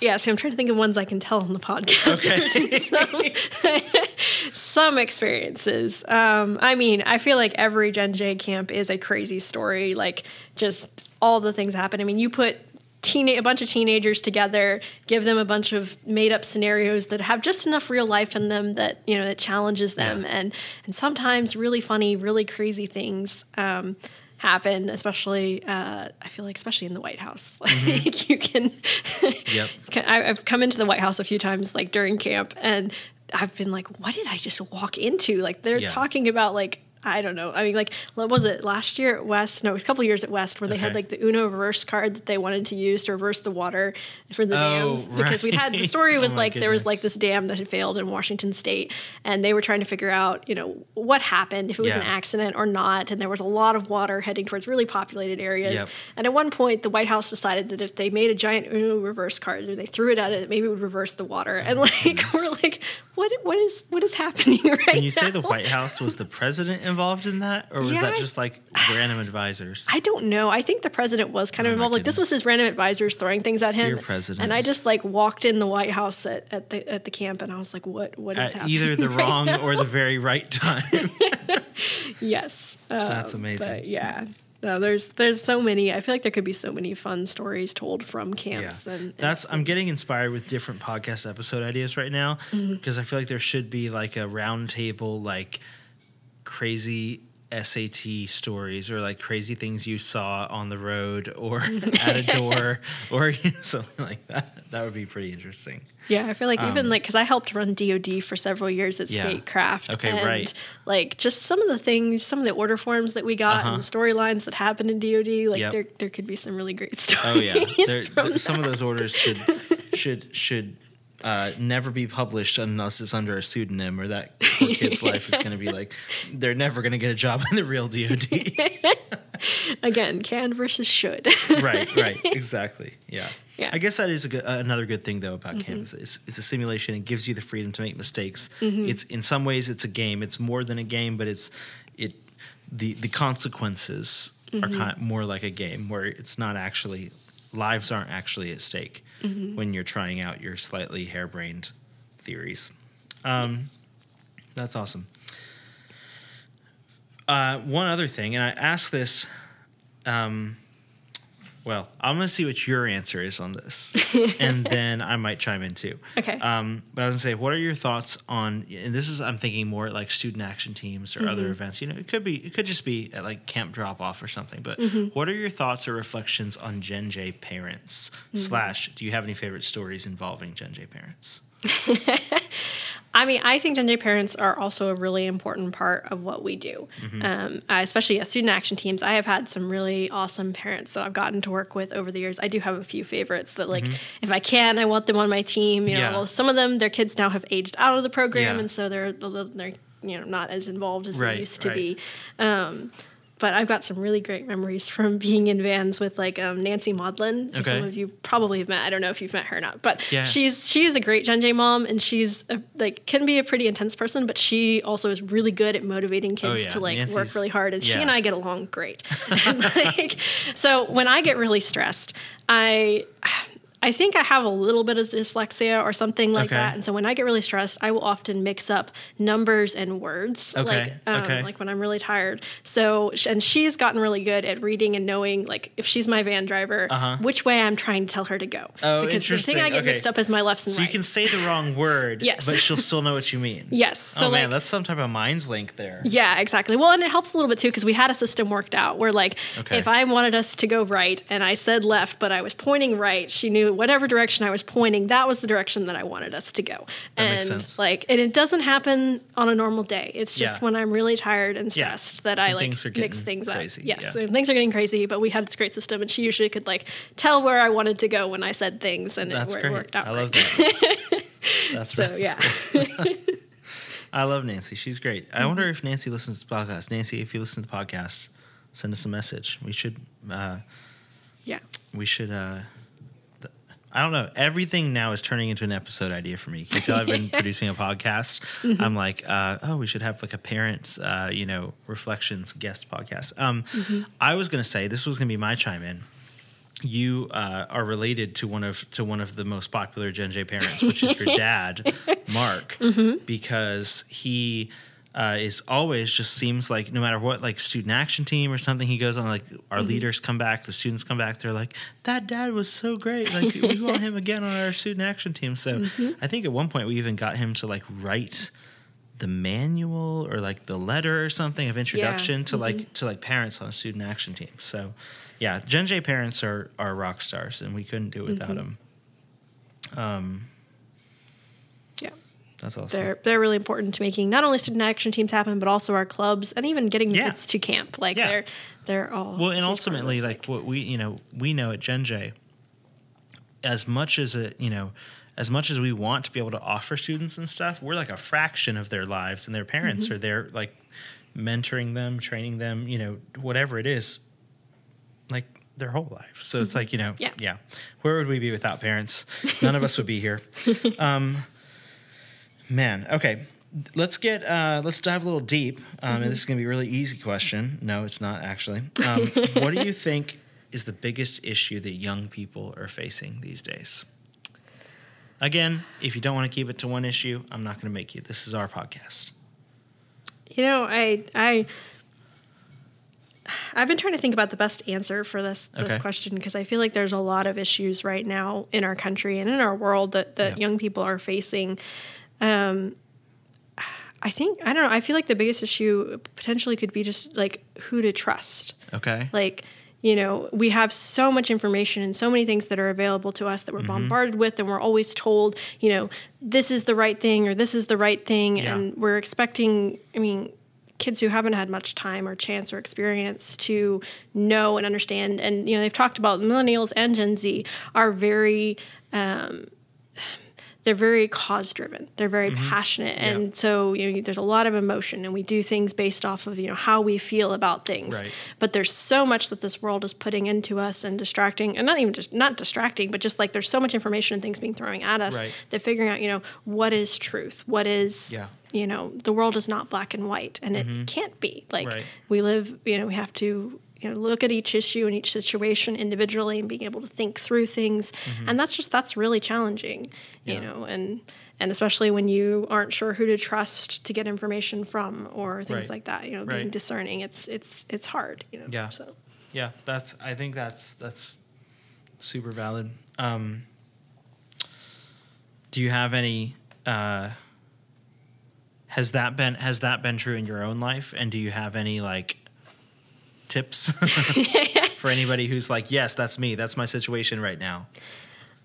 Yeah, so I'm trying to think of ones I can tell on the podcast. Okay. some, some, experiences. Um, I mean, I feel like every Gen J camp is a crazy story. Like just all the things happen. I mean, you put teen- a bunch of teenagers together, give them a bunch of made up scenarios that have just enough real life in them that you know that challenges them, yeah. and and sometimes really funny, really crazy things. Um, happen, especially uh, I feel like especially in the White House. Mm-hmm. Like you can, yep. I've come into the White House a few times, like during camp, and I've been like, what did I just walk into? Like they're yeah. talking about like I don't know. I mean, like, what was it last year at West? No, it was a couple years at West where they had like the Uno reverse card that they wanted to use to reverse the water for the oh, dams because right. we had the story oh was oh like goodness. there was like this dam that had failed in Washington State, and they were trying to figure out, you know, what happened if it was yeah. an accident or not, and there was a lot of water heading towards really populated areas. Yep. And at one point, the White House decided that if they made a giant Uno reverse card or they threw it at it, maybe it would reverse the water. Oh, and like goodness. we're like, what what is what is happening right Can you now? say the White House was the president involved in that, or was yeah, that just like random advisors? I don't know. I think the president was kind of oh involved. Like this was his random advisors throwing things at him. Dear president. And I just like walked in the White House at, at the at the camp, and I was like, what what is at happening? Either the right wrong now? or the very right time. yes. Um, That's amazing. yeah. No, there's there's so many. I feel like there could be so many fun stories told from camps. Yeah. And, that's I'm getting inspired with different podcast episode ideas right now because mm-hmm. I feel like there should be like a roundtable like crazy SAT stories or like crazy things you saw on the road or at a door or you know, something like that. That would be pretty interesting. Yeah, I feel like um, even like because I helped run DoD for several years at yeah. Statecraft. Okay, and right. Like just some of the things, some of the order forms that we got uh-huh. and the storylines that happened in DoD. Like yep. there, there could be some really great stories. Oh yeah, some of those orders should should should uh, never be published unless it's under a pseudonym, or that poor kid's life is going to be like they're never going to get a job in the real DoD. Again, can versus should. right, right, exactly. Yeah. Yeah. I guess that is good, uh, another good thing though about mm-hmm. campus. It's, it's a simulation. It gives you the freedom to make mistakes. Mm-hmm. It's in some ways it's a game. It's more than a game, but it's it the the consequences mm-hmm. are kind of more like a game where it's not actually lives aren't actually at stake mm-hmm. when you're trying out your slightly harebrained theories. Um, that's awesome. Uh, one other thing, and I asked this. Um, well, I'm going to see what your answer is on this, and then I might chime in too. Okay. Um, but I was going to say, what are your thoughts on? And this is I'm thinking more like student action teams or mm-hmm. other events. You know, it could be it could just be at like camp drop off or something. But mm-hmm. what are your thoughts or reflections on Gen J parents? Mm-hmm. Slash, do you have any favorite stories involving Gen J parents? I mean, I think Gen J parents are also a really important part of what we do, mm-hmm. um, especially as student action teams. I have had some really awesome parents that I've gotten to work with over the years. I do have a few favorites that, like, mm-hmm. if I can, I want them on my team. You know, yeah. well, some of them, their kids now have aged out of the program, yeah. and so they're they're you know not as involved as right, they used to right. be. Um, but I've got some really great memories from being in vans with like um, Nancy Maudlin. Okay. Some of you probably have met. I don't know if you've met her or not, but yeah. she's she is a great Gen J mom, and she's a, like can be a pretty intense person, but she also is really good at motivating kids oh, yeah. to like Nancy's, work really hard, and yeah. she and I get along great. like, so when I get really stressed, I I think I have a little bit of dyslexia or something like Okay. that, and so when I get really stressed, I will often mix up numbers and words. Okay, Like, um, okay. like when I'm really tired. So, and she's gotten really good at reading and knowing, like, if she's my van driver, which way I'm trying to tell her to go. Uh-huh. Oh, because the thing I get mixed up is my left and So right. you can say the wrong word, Yes. but she'll still know what you mean. yes. So oh man, that's some type of mind link there. Yeah, exactly. Well, and it helps a little bit too because we had a system worked out where, like, if I wanted us to go right and I said left, but I was pointing right, she knew whatever direction I was pointing, that was the direction that I wanted us to go. That and makes sense. like, and it doesn't happen on a normal day. It's just Yeah. when I'm really tired and Yeah. stressed that I When like things mix things crazy, up. Yes, yeah. things are getting crazy, but we had this great system, and she usually could like tell where I wanted to go when I said things, and That's it, great. worked out. I love that. That's So yeah, I love Nancy. She's great. I wonder if Nancy listens to the podcast. Nancy, if you listen to the podcast, send us a message. We should. Uh, yeah. we should. Uh, I don't know. Everything now is turning into an episode idea for me. Can you tell I've been producing a podcast? Mm-hmm. I'm like, uh, oh, we should have like a parents, uh, you know, reflections guest podcast. Um, Mm-hmm. I was gonna say this was gonna be my chime in. You uh, are related to one of to one of the most popular Gen J parents, which is your dad, Mark, Mm-hmm. because he uh, is always just seems like no matter what like student action team or something he goes on like our Mm-hmm. leaders come back the students come back they're like that dad was so great like we want him again on our student action team so Mm-hmm. i think at one point we even got him to like write the manual or like the letter or something of introduction to like to like parents on student action teams so yeah gen j parents are are rock stars and we couldn't do it without them um Yeah. That's awesome They're they're really important to making not only student action teams happen, but also our clubs and even getting the Yeah. kids to camp. Like Yeah. they're they're all Well, and huge part of ultimately, like what we, you know, we know at Gen J, as much as it, you know, as much as we want to be able to offer students and stuff, we're like a fraction of their lives, and their parents Mm-hmm. are there, like mentoring them, training them, you know, whatever it is, like their whole life. So it's like, you know, Mm-hmm. Yeah. Where would we be without parents? None of us would be here. Um, man, okay. Let's get uh, let's dive a little deep, um, and this is going to be a really easy question. No, it's not actually. Um, what do you think is the biggest issue that young people are facing these days? Again, if you don't want to keep it to one issue, I'm not going to make you. This is our podcast. You know, I I I've been trying to think about the best answer for this this Okay. question because I feel like there's a lot of issues right now in our country and in our world that that Yeah. young people are facing. Um, I think I don't know. I feel like the biggest issue potentially could be just like who to trust. Okay. like you know we have so much information and so many things that are available to us that Mm-hmm. we're bombarded with and we're always told you know this is the right thing or this is the right thing Yeah. and we're expecting i mean kids who haven't had much time or chance or experience to know and understand and you know they've talked about millennials and gen z are very um, they're very cause driven. They're very passionate, and Mm-hmm. Yeah. so you know, there's a lot of emotion, and we do things based off of you know how we feel about things. Right. But there's so much that this world is putting into us and distracting, and not even just not distracting, but just like there's so much information and things being thrown at us Right. that figuring out you know what is truth, what is Yeah. you know the world is not black and white, and it can't be. Like Right. we live, you know, we have to you know look at each issue and each situation individually and being able to think through things and that's just that's really challenging you Mm-hmm. Know and and especially when you aren't sure who to trust to get information from or things Right. like that you know being Right. discerning it's it's it's hard you know Yeah. so Yeah, that's. I think that's that's super valid. Um, do you have any? Uh, has that been has that been true in your own life? And do you have any like tips for anybody who's like, yes, that's me. That's my situation right now.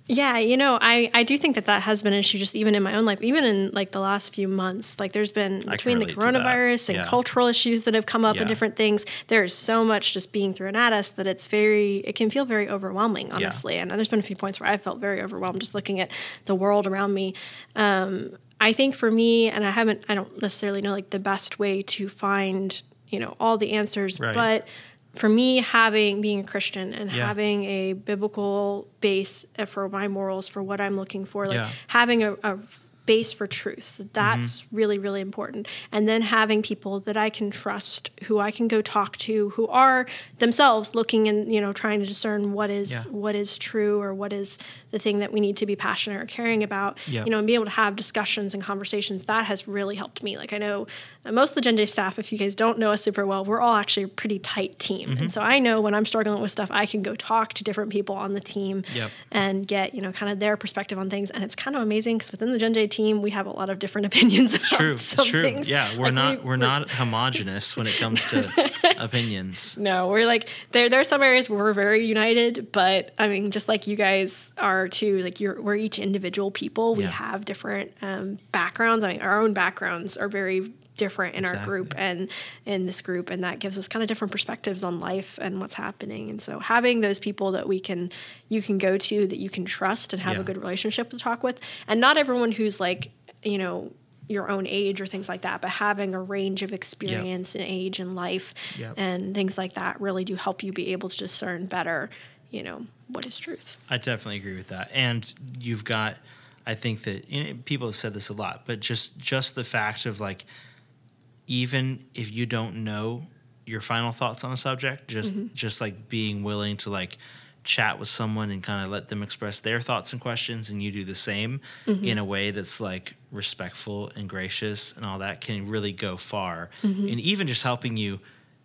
Yeah, you know, I, I do think that that has been an issue just even in my own life, even in like the last few months. Like there's been between the coronavirus and Yeah. cultural issues that have come up Yeah. and different things, there is so much just being thrown at us that it's very, it can feel very overwhelming, honestly. And there's been a few points where I felt very overwhelmed just looking at the world around me. Um, I think for me, and I haven't, I don't necessarily know like the best way to find, you know, all the answers, Right. but for me having being a christian and Yeah. having a biblical base for my morals for what i'm looking for like Yeah. having a, a base for truth that's Mm-hmm. really really important and then having people that i can trust who i can go talk to who are themselves looking and you know trying to discern what is Yeah. what is true or what is the thing that we need to be passionate or caring about. Yep. You know, and be able to have discussions and conversations. That has really helped me. Like I know most of the Gen J staff, if you guys don't know us super well, we're all actually a pretty tight team. Mm-hmm. And so I know when I'm struggling with stuff, I can go talk to different people on the team Yep. and get, you know, kind of their perspective on things. And it's kind of amazing because within the Gen J team, we have a lot of different opinions about True, some true. things. Yeah, we're Like, not we- we're not homogenous when it comes to opinions. No, we're like there. There are some areas where we're very united, but I mean, just like you guys are too. Like you're, we're each individual people. We Yeah. have different um, backgrounds. I mean, our own backgrounds are very different in our group and in this group, and that gives us kind of different perspectives on life and what's happening. And so, having those people that we can, you can go to, that you can trust and have Yeah. a good relationship to talk with, and not everyone who's like, you know. Your own age or things like that, but having a range of experience and age and life Yep. and things like that really do help you be able to discern better, you know, what is truth. I definitely agree with that. And you've got, I think that you know, people have said this a lot, but just just the fact of like, even if you don't know your final thoughts on a subject, just mm-hmm. just like being willing to like chat with someone and kind of let them express their thoughts and questions, and you do the same mm-hmm. in a way that's like respectful and gracious and all that can really go far, mm-hmm. and even just helping you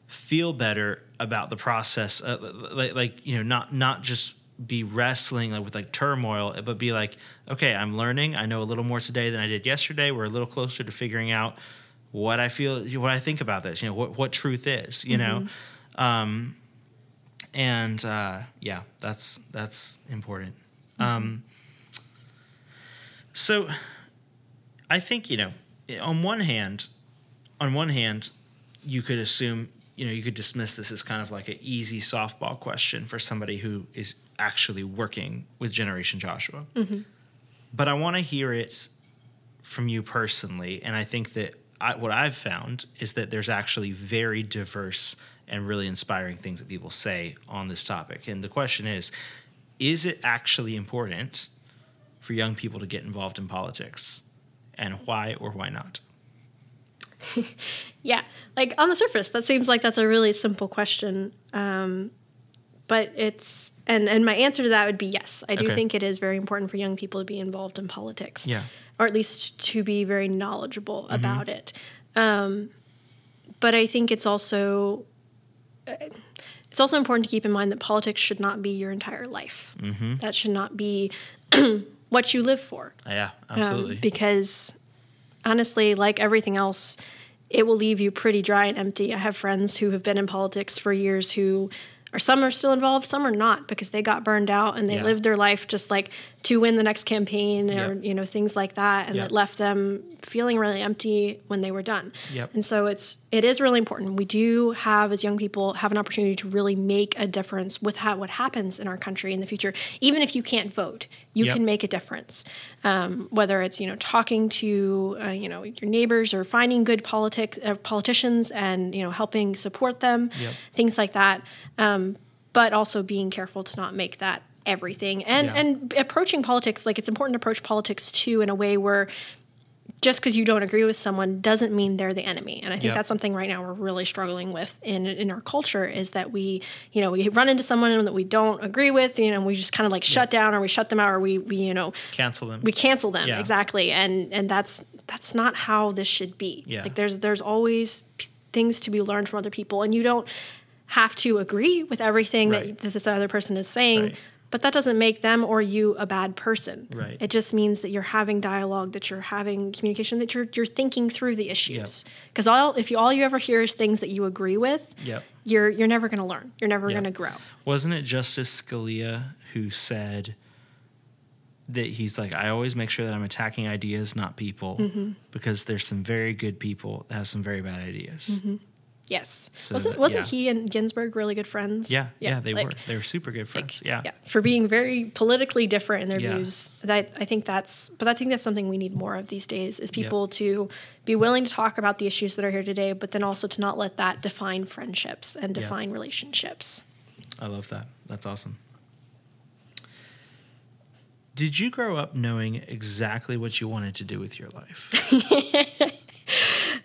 feel better about the process uh, like, like you know not not just be wrestling like, with like turmoil but be like okay i'm learning. I know a little more today than i did yesterday. We're a little closer to figuring out what i feel what i think about this you know what, what truth is you know? Um, and uh, yeah that's that's important. Um, so i think you know on one hand on one hand you could assume you know you could dismiss this as kind of like an easy softball question for somebody who is actually working with generation joshua. Mm-hmm. But i want to hear it from you personally and i think that I, what i've found is that there's actually very diverse and really inspiring things that people say on this topic. And the question is is it actually important for young people to get involved in politics? And why or why not Yeah, like on the surface, that seems like that's a really simple question. Um, but it's and and my answer to that would be yes. I do Okay. think it is very important for young people to be involved in politics. Yeah. or at least to be very knowledgeable about it. Um, but I think it's also uh, it's also important to keep in mind that politics should not be your entire life. That should not be what you live for. yeah Um, absolutely because honestly, like everything else, it will leave you pretty dry and empty. I have friends who have been in politics for years who are some are still involved, some are not because they got burned out and they Yeah. lived their life just like to win the next campaign or Yep. you know things like that and Yep. that left them feeling really empty when they were done. Yep. And so it's it is really important. We do have as young people have an opportunity to really make a difference with how, what happens in our country in the future. Even if you can't vote, you can make a difference. Um, whether it's you know talking to uh, you know your neighbors or finding good politics uh, politicians and you know helping support them, things like that. Um, but also being careful to not make that everything and Yeah. and approaching politics like it's important to approach politics too in a way where just because you don't agree with someone doesn't mean they're the enemy. And I think Yep. that's something right now we're really struggling with in in our culture is that we, you know, we run into someone that we don't agree with, you know, and we just kind of like shut down or we shut them out or we, we you know, cancel them we cancel them Yeah. exactly. And and that's that's not how this should be. Yeah. Like there's there's always p- things to be learned from other people and you don't have to agree with everything Right. that, that this other person is saying. Right. But that doesn't make them or you a bad person. Right. It just means that you're having dialogue, that you're having communication, that you're you're thinking through the issues. Because all if you all you ever hear is things that you agree with, Yep. you're you're never going to learn. You're never Yep. going to grow. Wasn't it Justice Scalia who said that he's like, I always make sure that I'm attacking ideas, not people, Mm-hmm. because there's some very good people that have some very bad ideas. Yes. So wasn't that- wasn't yeah. he and Ginsburg really good friends? Yeah, yeah, they like- were. They were super good friends. yeah. yeah, for being very politically different in their Yeah. views. That I think that's, but I think that's something we need more of these days is people to be willing to talk about the issues that are here today, but then also to not let that define friendships and Yeah. define relationships. I love that. That's awesome. Did you grow up knowing exactly what you wanted to do with your life?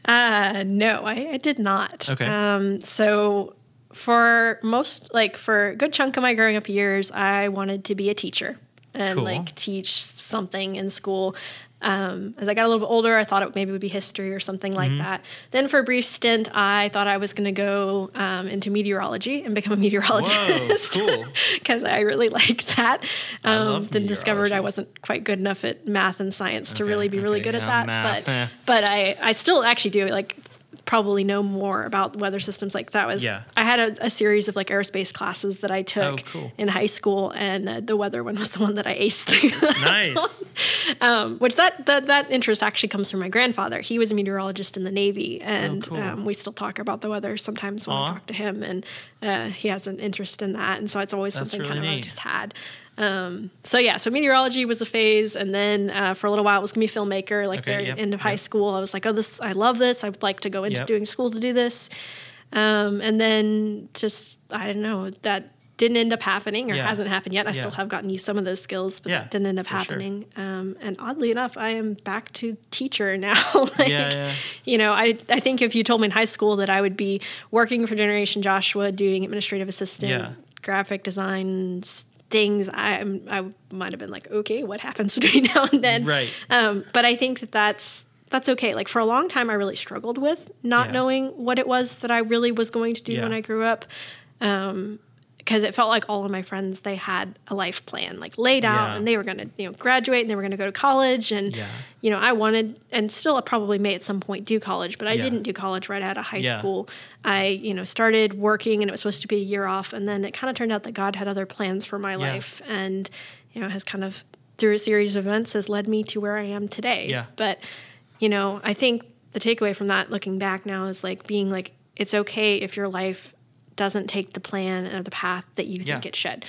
Uh, no, I, I did not. Okay. Um, so for most, like for a good chunk of my growing up years, I wanted to be a teacher. and Cool. like teach something in school. Um, as I got a little bit older, I thought it maybe would be history or something like Mm-hmm. that. Then for a brief stint, I thought I was going to go um, into meteorology and become a meteorologist cool. because I really liked that. Um, then discovered I wasn't quite good enough at math and science to really be really okay, good at that. math, but eh. but I I still actually do like probably know more about weather systems like that was Yeah. I had a, a series of like aerospace classes that I took Oh, cool. in high school and uh, the weather one was the one that I aced Nice. which that, that that interest actually comes from my grandfather. He was a meteorologist in the Navy, and Oh, cool. um, we still talk about the weather sometimes when Aw. I talk to him, and uh, he has an interest in that, and so it's always That's something really kind of I just had. Um, so yeah, so meteorology was a phase, and then uh, for a little while it was gonna be a filmmaker. Like Okay, yep, end of high school, I was like, oh, this I love this. I would like to go into Yep. doing school to do this, um, and then just I don't know that. Didn't end up happening, or Yeah. hasn't happened yet. I still have gotten used some of those skills, but Yeah, that didn't end up for sure. happening. Um, and oddly enough, I am back to teacher now. like, Yeah, yeah. You know, I, I think if you told me in high school that I would be working for Generation Joshua, doing administrative assistant, Yeah. graphic design things, I, I might have been like, okay, what happens between now and then? Right. Um, but I think that that's that's okay. Like for a long time, I really struggled with not Yeah. knowing what it was that I really was going to do Yeah. when I grew up. Um, because it felt like all of my friends they had a life plan like laid out Yeah. and they were going to you know graduate and they were going to go to college and Yeah. you know i wanted and still I probably may at some point do college but i Yeah. didn't do college right out of high school i you know started working and it was supposed to be a year off and then it kind of turned out that god had other plans for my life and you know has kind of through a series of events has led me to where i am today Yeah. but you know i think the takeaway from that looking back now is like being like it's okay if your life doesn't take the plan or the path that you think Yeah. it should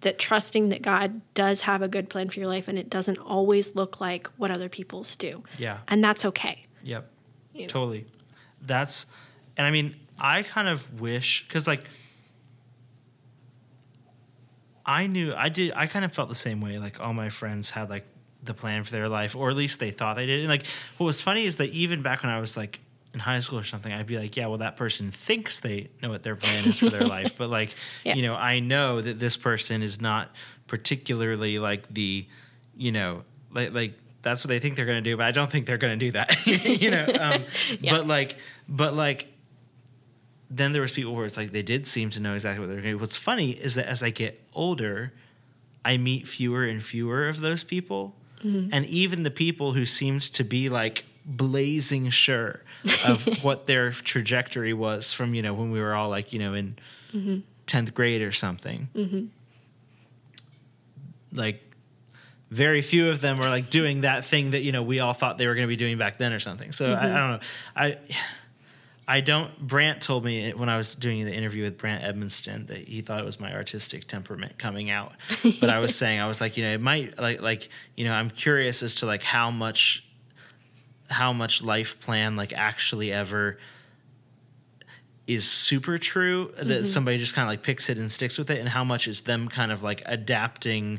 that trusting that God does have a good plan for your life and it doesn't always look like what other people's do. Yeah. And that's okay. Yep. You know? Totally. That's, and I mean, I kind of wish, because like, I knew, I did, I kind of felt the same way. Like, all my friends had like the plan for their life, or at least they thought they did. And like, what was funny is that even back when I was like in high school or something, I'd be like, yeah, well, that person thinks they know what their plan is for their life. But like, Yeah. you know, I know that this person is not particularly like the, you know, like, like, that's what they think they're going to do, but I don't think they're going to do that. you know, um, Yeah. but like, but like, then there was people where it's like they did seem to know exactly what they're going to do. What's funny is that as I get older, I meet fewer and fewer of those people, and even the people who seemed to be like blazing sure of what their trajectory was from you know when we were all like you know in mm-hmm. 10th grade or something. Mm-hmm. Like very few of them were like doing that thing that you know we all thought they were going to be doing back then or something. So I, I mm-hmm. don't know. I i don't brant told me when i was doing the interview with brant edmonston that he thought it was my artistic temperament coming out. But i was saying i was like you know it might like like you know i'm curious as to like how much how much life plan like actually ever is super true that mm-hmm. somebody just kind of like picks it and sticks with it and how much is them kind of like adapting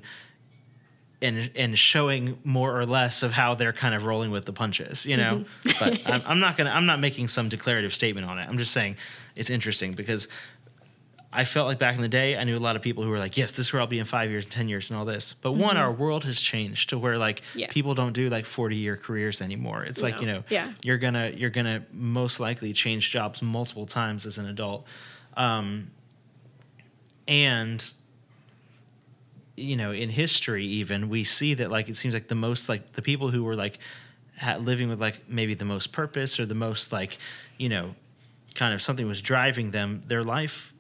and and showing more or less of how they're kind of rolling with the punches you know? Mm-hmm. But I'm, I'm not gonna i'm not making some declarative statement on it. I'm just saying it's interesting because I felt like back in the day, I knew a lot of people who were like, "Yes, this is where I'll be in five years, ten years, and all this." But one, our world has changed to where like Yeah. people don't do like forty year careers anymore. It's like you know, Yeah. you're gonna you're gonna most likely change jobs multiple times as an adult, um, and you know, in history, even we see that like it seems like the most like the people who were like ha- living with like maybe the most purpose or the most like you know kind of something was driving them their life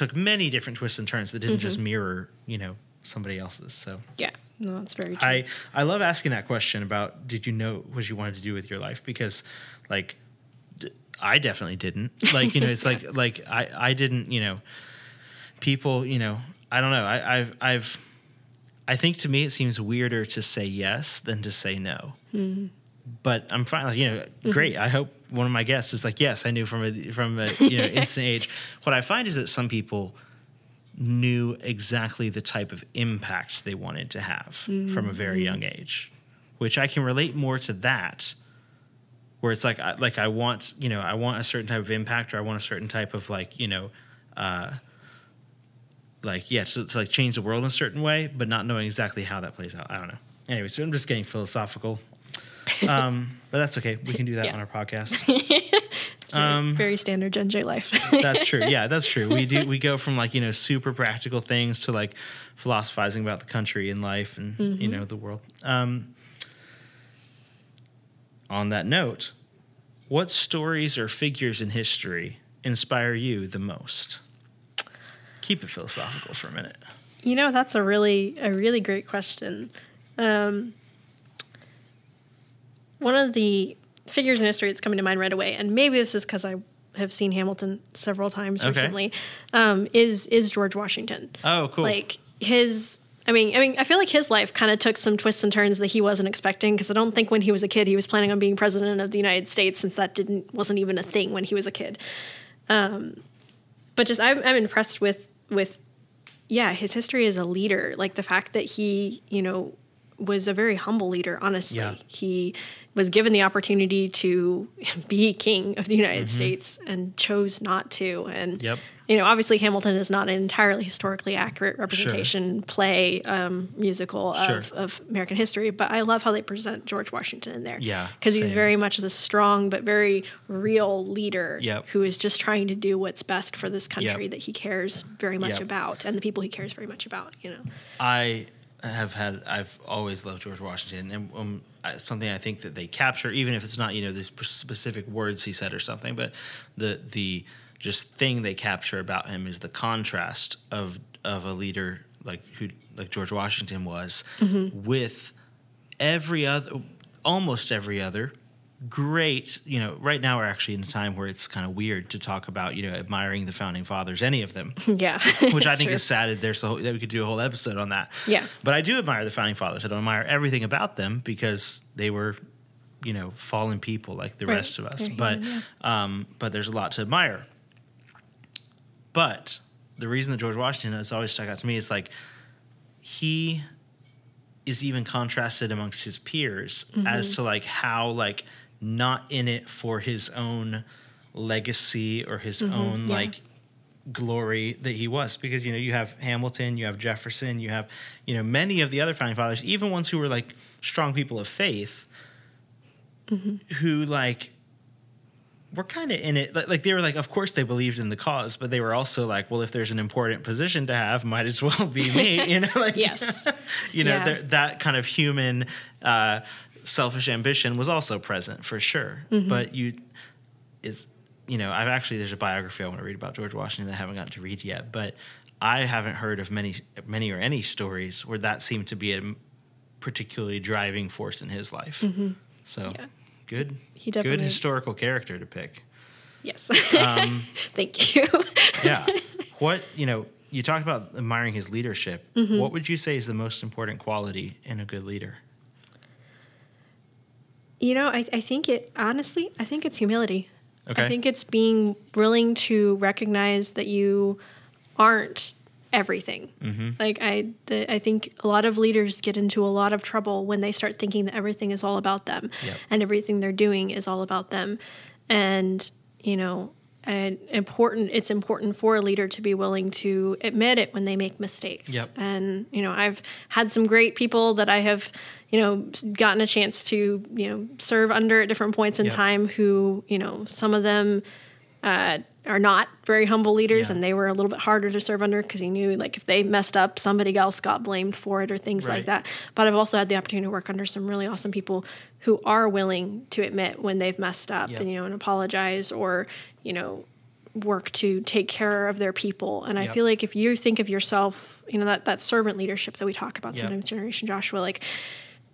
took many different twists and turns that didn't just mm-hmm. mirror you know somebody else's so. Yeah. No, that's very true. i i love asking that question about did you know what you wanted to do with your life? Because like d- i definitely didn't. Like you know it's like like i i didn't you know people you know i don't know. I i've i've i think to me it seems weirder to say yes than to say no mm-hmm. But I'm fine. Like, you know, great. I hope one of my guests is like, yes, I knew from a from a you know instant age. What I find is that some people knew exactly the type of impact they wanted to have from a very young age, which I can relate more to that. Where it's like, I, like I want, you know, I want a certain type of impact, or I want a certain type of like, you know, uh, like yeah, to, to like change the world in a certain way, but not knowing exactly how that plays out. I don't know. Anyway, so I'm just getting philosophical. Um, but that's okay. We can do that Yeah. on our podcast. Very, very standard Gen J life. That's true. Yeah, that's true. We do we go from like, you know, super practical things to like philosophizing about the country and life and you know, the world. Um on that note, what stories or figures in history inspire you the most? Keep it philosophical for a minute. You know, that's a really a really great question. Um, one of the figures in history that's coming to mind right away, and maybe this is because I have seen Hamilton several times Okay. recently, um, is is George Washington. Oh, cool. Like his. I mean, I mean, I feel like his life kind of took some twists and turns that he wasn't expecting because I don't think when he was a kid he was planning on being president of the United States since that didn't wasn't even a thing when he was a kid. Um, but just I'm, I'm impressed with with yeah his history as a leader like the fact that he you know was a very humble leader honestly Yeah. he was given the opportunity to be king of the united states and chose not to and Mm-hmm. Yep. you know obviously hamilton is not an entirely historically accurate representation play um, musical Sure. of, of american history but i love how they present george washington in there Yeah, because he's very much a strong but very real leader Yep. who is just trying to do what's best for this country Yep. that he cares very much about and the people he cares very much about you know I have had I've always loved George Washington and um, Uh, something I think that they capture even if it's not you know these specific words he said or something but the the just thing they capture about him is the contrast of of a leader like who like George Washington was mm-hmm. with every other almost every other great you know right now we're actually in a time where it's kind of weird to talk about you know admiring the founding fathers any of them yeah which I think true. is sad. that There's a whole, that we could do a whole episode on that. Yeah. But I do admire the founding fathers. I don't admire everything about them because they were, you know, fallen people like the Right. rest of us. They're but human, um, but there's a lot to admire. But the reason that George Washington has always stuck out to me is like he is even contrasted amongst his peers Mm-hmm. as to like how like not in it for his own legacy or his own Mm-hmm. yeah. like glory that he was because you know you have Hamilton, you have Jefferson, you have you know many of the other founding fathers, even ones who were like strong people of faith, Mm-hmm. who like were kind of in it like, like they were like of course they believed in the cause but they were also like well if there's an important position to have might as well be me you know like Yes. you know Yeah. that kind of human uh, selfish ambition was also present for sure Mm-hmm. but you is you know i've actually there's a biography i want to read about george washington that i haven't gotten to read yet but i haven't heard of many many or any stories where that seemed to be a particularly driving force in his life so Mm-hmm. Yeah. good He definitely good historical character to pick yes um, thank you yeah what you know you talked about admiring his leadership Mm-hmm. what would you say is the most important quality in a good leader you know I, I think it honestly i think it's humility Okay. i think it's being willing to recognize that you aren't everything Mm-hmm. like i the, i think a lot of leaders get into a lot of trouble when they start thinking that everything is all about them Yep. and everything they're doing is all about them and you know and important it's important for a leader to be willing to admit it when they make mistakes Yep. and you know i've had some great people that i have you know gotten a chance to you know serve under at different points in Yep. time who you know some of them uh, are not very humble leaders Yeah. and they were a little bit harder to serve under because he knew like if they messed up somebody else got blamed for it or things Right. like that but i've also had the opportunity to work under some really awesome people who are willing to admit when they've messed up Yep. and you know and apologize or you know work to take care of their people and i feel like if you think of yourself you know that that servant leadership that we talk about Yep. sometimes generation joshua like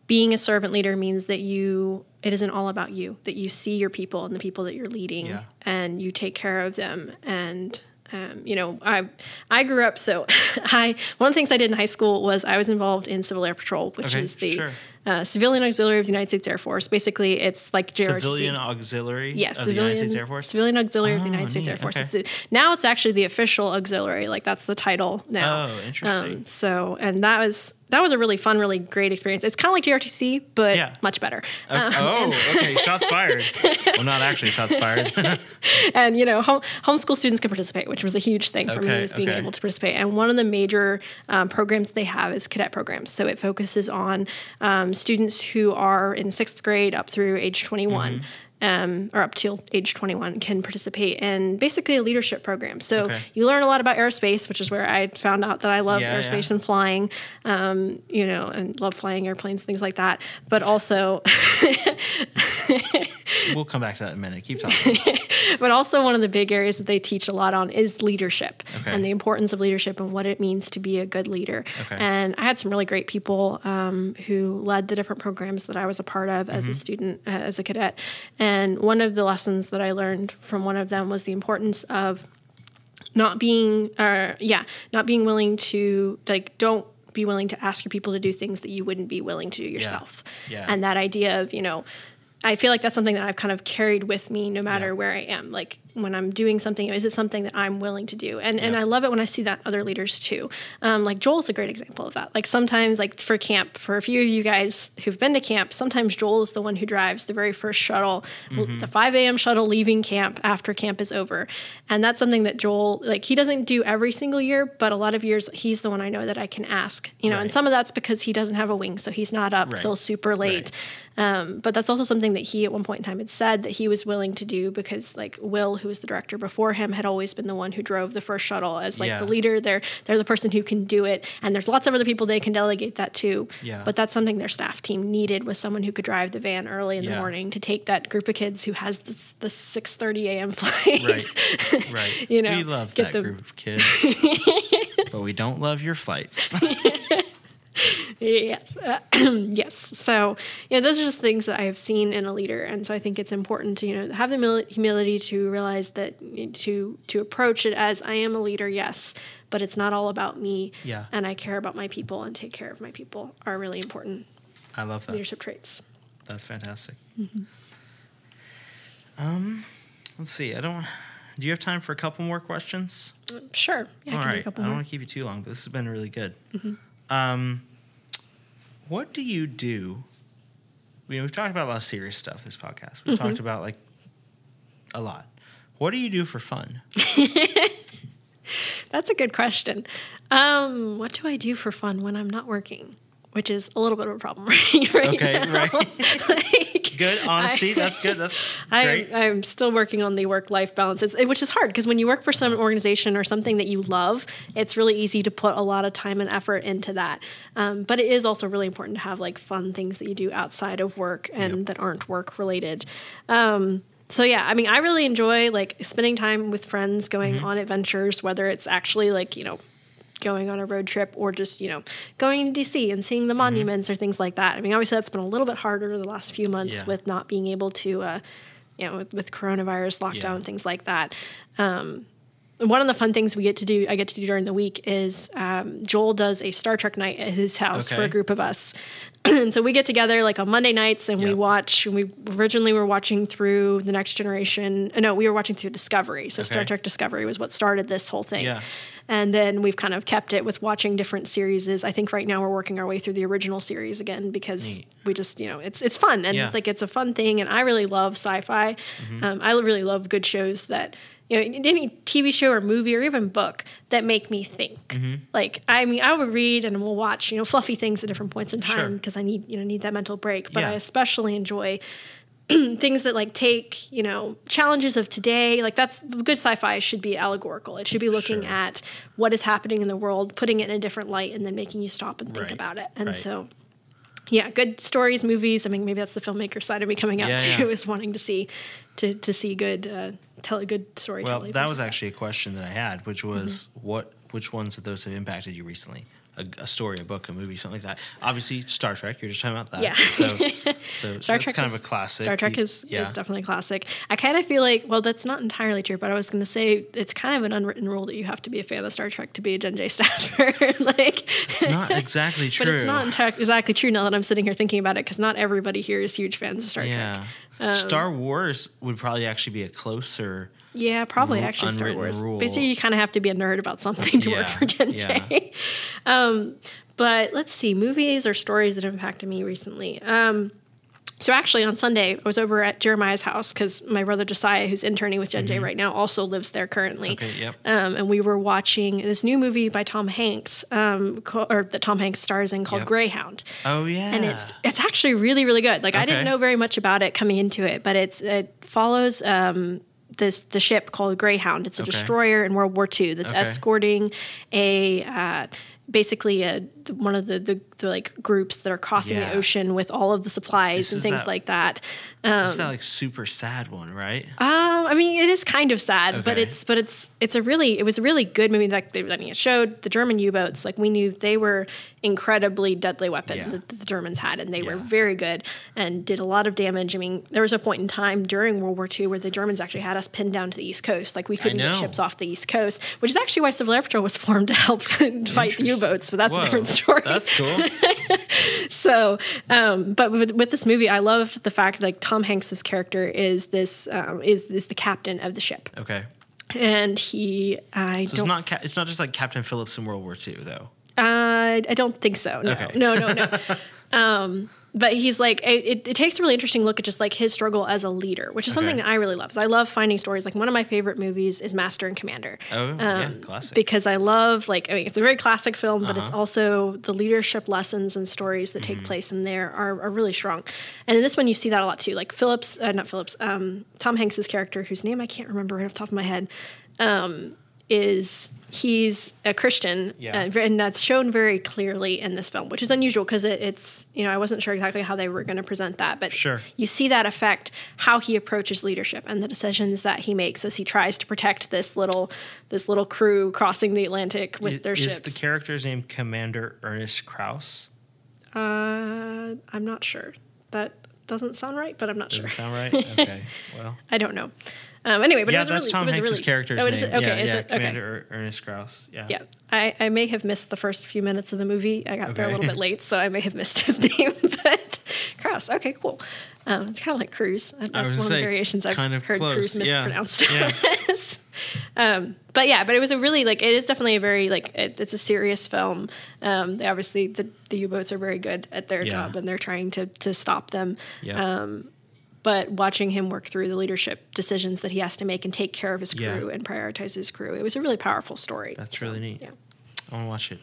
being a servant leader means that you it isn't all about you that you see your people and the people that you're leading Yeah. and you take care of them and um, you know i i grew up so i one of the things i did in high school was i was involved in civil air patrol which Okay, is the sure. uh, Civilian Auxiliary of the United States Air Force. Basically, it's like JROTC. Civilian Auxiliary Yes, of the United States Air Force. Civilian Auxiliary of the Oh, United States. Air Force. Okay. It's the- now it's actually the official auxiliary. Like that's the title now. Oh, interesting. Um, so, and that was that was a really fun, really great experience. It's kind of like JRTC, but Yeah. much better. Oh, oh, okay. Shots fired. well, not actually shots fired. and you know, home, homeschool students can participate, which was a huge thing for me was being okay. able to participate. And one of the major um, programs they have is cadet programs. So it focuses on um, students who are in sixth grade up through age 21. Mm-hmm. Um, or up till age 21 can participate in basically a leadership program. So Okay. you learn a lot about aerospace, which is where I found out that I love Yeah, aerospace yeah. and flying, um, you know, and love flying airplanes, things like that. But also, we'll come back to that in a minute. Keep talking. but also one of the big areas that they teach a lot on is leadership Okay. and the importance of leadership and what it means to be a good leader. Okay. And I had some really great people um, who led the different programs that I was a part of Mm-hmm. as a student, uh, as a cadet. And one of the lessons that I learned from one of them was the importance of not being, uh, yeah, not being willing to like don't be willing to ask your people to do things that you wouldn't be willing to do yourself. Yeah. And that idea of you know, I feel like that's something that I've kind of carried with me no matter Yeah. where I am. Like when I'm doing something, is it something that I'm willing to do? And and I love it when I see that other leaders too. Um, like Joel's a great example of that. Like sometimes, like for camp, for a few of you guys who've been to camp, sometimes Joel is the one who drives the very first shuttle, Mm-hmm. the 5 a.m. shuttle leaving camp after camp is over. And that's something that Joel, like he doesn't do every single year, but a lot of years he's the one I know that I can ask. You know, and some of that's because he doesn't have a wing, so he's not up Right. till super late. Um, but that's also something that he at one point in time had said that he was willing to do because like Will, who was the director before him, had always been the one who drove the first shuttle as like Yeah. the leader. They're they're the person who can do it, and there's lots of other people they can delegate that to. Yeah. But that's something their staff team needed was someone who could drive the van early in Yeah. the morning to take that group of kids who has the, the 6:30 a.m. flight. Right. Right. You know, we love that them- group of kids, but we don't love your flights. yes Uh, yes so you know those are just things that i have seen in a leader and so i think it's important to you know have the humility to realize that to to approach it as i am a leader yes but it's not all about me Yeah. and i care about my people and take care of my people are really important I love that. leadership traits That's fantastic. Mm-hmm. Um, let's see. I don't. Do you have time for a couple more questions? sure yeah, I All a right. I don't want to keep you too long, but this has been really good. Mm-hmm. Um, what do you do? You know, we've talked about a lot of serious stuff this podcast. We've Mm-hmm. talked about like a lot. What do you do for fun? that's a good question um, what do i do for fun when i'm not working which is a little bit of a problem right, right Okay, now. right. Like, Good honesty. I- that's good. That's I'm, great. I'm still working on the work life balance, it's, which is hard because when you work for some organization or something that you love, it's really easy to put a lot of time and effort into that. Um, but it is also really important to have like fun things that you do outside of work and Yep. that aren't work related. Um, so yeah, I mean, I really enjoy like spending time with friends, going Mm-hmm. on adventures, whether it's actually like you know going on a road trip or just you know going to DC and seeing the Mm-hmm. monuments or things like that. I mean, obviously that's been a little bit harder the last few months Yeah. with not being able to, uh, you know, with, with coronavirus lockdown Yeah. things like that. Um, one of the fun things we get to do, I get to do during the week, is um, Joel does a Star Trek night at his house for a group of us, and so we get together like on Monday nights and we Yep. watch. We originally were watching through the Next Generation. uh, No, we were watching through Discovery. So Star Trek Discovery was what started this whole thing. Yeah. And then we've kind of kept it with watching different series. I think right now we're working our way through the original series again because Neat. we just, you know, it's it's fun and Yeah. Mm-hmm. it's like it's a fun thing. And I really love sci-fi. Um, I really love good shows that you know any TV show or movie or even book that make me think. Mm-hmm. Like I mean, I would read and we'll watch you know fluffy things at different points in time because I need you know need that mental break. But I especially enjoy things that like take you know challenges of today like that's good sci-fi should be allegorical it should be looking Sure. at what is happening in the world putting it in a different light and then making you stop and think Right, about it and right. so yeah good stories movies i mean maybe that's the filmmaker side of me coming out Yeah, too yeah. is wanting to see to to see good uh tell a good story Well, that was like actually a question that I had, which was Mm-hmm. what which ones of those have impacted you recently? A, a story, a book, a movie, something like that. Obviously, Star Trek. You're just talking about that. Yeah. So, so Star Trek kind is, of a classic. Star Trek is, is definitely a classic. I kind of feel like, well, that's not entirely true, but I was going to say it's kind of an unwritten rule that you have to be a fan of Star Trek to be a Gen J staffer. like, It's not exactly true. but it's not enti- exactly true now that I'm sitting here thinking about it because not everybody here is huge fans of Star Yeah. Trek. Um, Star Wars would probably actually be a closer. Yeah, probably Ru- actually Star Wars. rule. Basically, you kind of have to be a nerd about something to work for Gen J. um, but let's see, movies or stories that have impacted me recently. Um, so actually, on Sunday, I was over at Jeremiah's house because my brother Josiah, who's interning with Gen J right now, also lives there currently. Mm-hmm. Okay, yep. Um, and we were watching this new movie by Tom Hanks, um, co- or that Tom Hanks stars in, called Yep. Greyhound Oh yeah. and it's it's actually really really good. Like I didn't know very much about it coming into it, but it's it follows um, this the ship called Greyhound. It's a Okay. destroyer in World War II that's Okay. escorting a. Uh, Basically, a, one of the, the, the like groups that are crossing Yeah. the ocean with all of the supplies This and things that- like that. It's that like super sad one, right? Um, I mean, it is kind of sad, but it's but it's it's a really it was a really good movie. Like they, I mean, it showed the German U-boats. Like we knew they were incredibly deadly weapon Yeah. that the Germans had, and they were very good and did a lot of damage. I mean, there was a point in time during World War II where the Germans actually had us pinned down to the East Coast. Like we couldn't get ships off the East Coast, which is actually why Civil Air Patrol was formed to help fight the U-boats. But that's Whoa, a different story. That's cool. So, um, but with, with this movie, I loved the fact like Tom Hanks's character is this um, is is the captain of the ship, Okay. and he I So don't It's not. Ca- it's not just like Captain Phillips in World War II, though. uh, I don't think so. No, Okay. no, no, no. um, but he's like it, it, takes a really interesting look at just like his struggle as a leader, which is something that I really love. I love finding stories. Like one of my favorite movies is Master and Commander. Oh, yeah, classic. because I love like I mean it's a very classic film, but it's Uh-huh. also the leadership lessons and stories that Mm-hmm. take place in there are, are really strong. And in this one, you see that a lot too. Like Phillips, uh, not Phillips, um, Tom Hanks's character, whose name I can't remember right off the top of my head, um, is he's a Christian, Yeah. uh, and that's shown very clearly in this film, which is unusual because it, it's you know I wasn't sure exactly how they were going to present that, but Sure. you see that affect how he approaches leadership and the decisions that he makes as he tries to protect this little this little crew crossing the Atlantic with I- their is ships. Is the character's name Commander Ernest Krause? uh, I'm not sure. That doesn't sound right, but I'm not sure. Does sure. it sound right? Okay. Well. I don't know. Um, anyway, but it yeah, that's really, Tom Hanks's really, character's oh, name. it? Okay, yeah, is yeah, it? Okay. Commander Er- Ernest Krause. Yeah. Yeah, I, I may have missed the first few minutes of the movie. I got there a little bit late, so I may have missed his name. But Krause, okay, cool. Um, it's kind of like Kruse. That's one of the variations I've kind of heard close, Kruse mispronounced. yeah. as. um, but yeah, but it was a really like it is definitely a very like it, it's a serious film. Um, they obviously the the U boats are very good at their Yeah. job and they're trying to to stop them. Yeah. Um, but watching him work through the leadership decisions that he has to make and take care of his Yeah. crew and prioritize his crew, it was a really powerful story. That's So, really neat. Yeah. I want to watch it.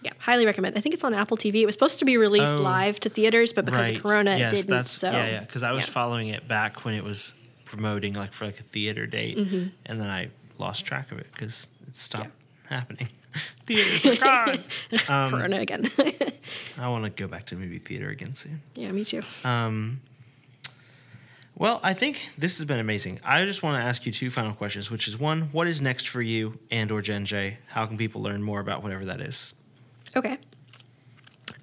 Yeah, highly recommend. I think it's on Apple TV. It was supposed to be released Oh. live to theaters, but because right. of Corona, yes, it didn't. That's, so yeah, yeah. Because I was yeah. following it back when it was promoting like for like a theater date, Mm-hmm. and then I lost track of it because it stopped happening. Theaters are gone. Um, Corona again. I want to go back to movie theater again soon. yeah, me too. Um, well, I think this has been amazing. I just want to ask you two final questions, which is one, what is next for you and or Gen J? How can people learn more about whatever that is? Okay.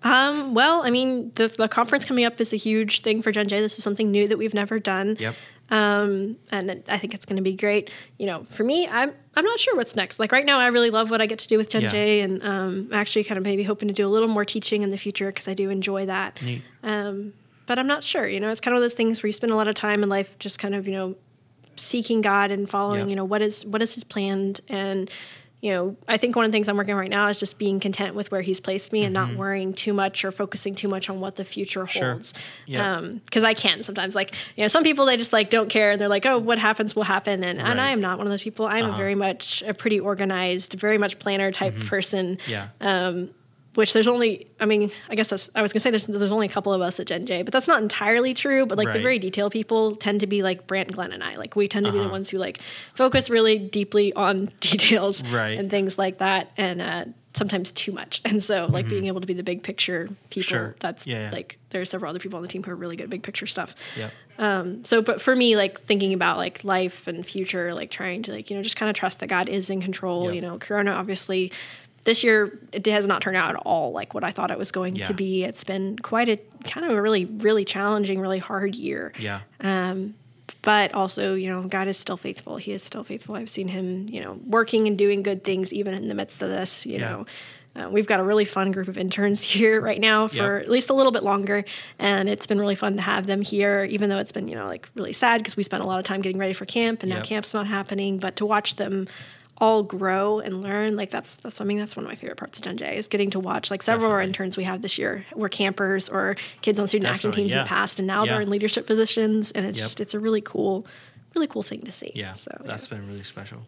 Um, well, I mean, the, the conference coming up is a huge thing for Gen J. This is something new that we've never done. Yep. Um, and it- I think it's going to be great. You know, for me, I'm I'm not sure what's next. Like right now, I really love what I get to do with Gen Yeah. J, and um, actually kind of maybe hoping to do a little more teaching in the future because I do enjoy that. Neat. Um, but I'm not sure. You know, it's kind of one of those things where you spend a lot of time in life just kind of you know seeking God and following. Yeah. You know, what is what is His plan and. You know, I think one of the things I'm working on right now is just being content with where he's placed me and not worrying too much or focusing too much on what the future Mm-hmm. Sure. holds. Yeah. Um, because I can sometimes like you know some people they just like don't care and they're like oh what happens will happen and and I am not one of those people. I'm Uh-huh. a very much a pretty organized, very much planner type Mm-hmm. person Yeah. Which there's only i mean i guess that's i was going to say there's, there's only a couple of us at gen j but that's not entirely true but like the very detailed people tend to be like brant glenn and i like we tend to be the Uh-huh. ones who like focus really deeply on details Right. and things like that and uh, sometimes too much and so like being able to be the big picture people Mm-hmm. Sure. that's Yeah, yeah. like there are several other people on the team who are really good at big picture stuff Yep. so but for me like thinking about like life and future like trying to like you know just kind of trust that god is in control Yep. you know corona obviously this year it has not turned out at all like what I thought it was going Yeah. to be. It's been quite a kind of a really, really challenging, really hard year. Yeah. Um, But also, you know, God is still faithful. He is still faithful. I've seen him, you know, working and doing good things even in the midst of this. You Yeah. know, uh, we've got a really fun group of interns here right now for Yep. at least a little bit longer, and it's been really fun to have them here. Even though it's been, you know, like really sad because we spent a lot of time getting ready for camp, and now camp's not happening. But to watch them all grow and learn, like that's that's I mean that's one of my favorite parts of Gen J is getting to watch like several of our interns we have this year were campers or kids on student action Definitely, teams in the past, and now Yeah. they're in leadership positions, and it's Yep. just it's a really cool, really cool thing to see. Yeah, so that's been really special.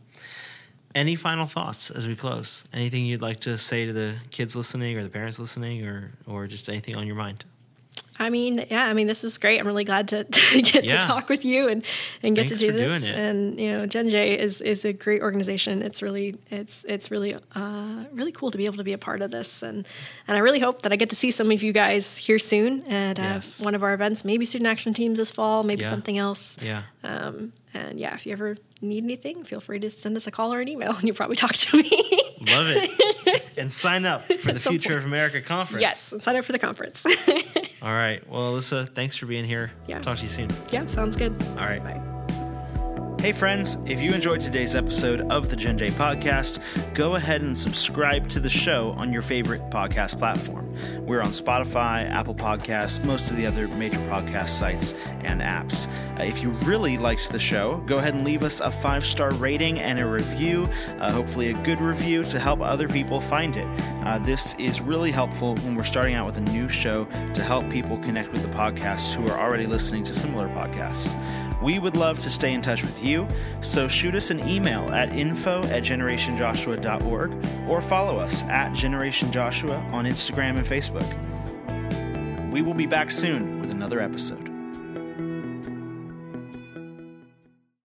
Any final thoughts as we close? Anything you'd like to say to the kids listening or the parents listening or or just anything on your mind? I mean, yeah, I mean, this was great. I'm really glad to, to get Yeah. to talk with you and, and get Thanks to do this. And you know, Gen J is is a great organization. It's really it's it's really uh, really cool to be able to be a part of this. And and I really hope that I get to see some of you guys here soon at uh, Yes. one of our events. Maybe student action teams this fall. Maybe Yeah. something else. Yeah. Um, and yeah, if you ever need anything, feel free to send us a call or an email, and you'll probably talk to me. Love it. and sign up for the Future point. of America conference. yes, and sign up for the conference. All right. Well, Elissa, thanks for being here. Yeah. Talk to you soon. yeah, sounds good. All right. Bye. Hey, friends, if you enjoyed today's episode of the Gen J podcast, go ahead and subscribe to the show on your favorite podcast platform. We're on Spotify, Apple Podcasts, most of the other major podcast sites and apps. Uh, if you really liked the show, go ahead and leave us a five star rating and a review, uh, hopefully, a good review to help other people find it. Uh, this is really helpful when we're starting out with a new show to help people connect with the podcast who are already listening to similar podcasts. We would love to stay in touch with you, so shoot us an email at info at generationjoshua.org or follow us at Generation Joshua on Instagram and Facebook. We will be back soon with another episode.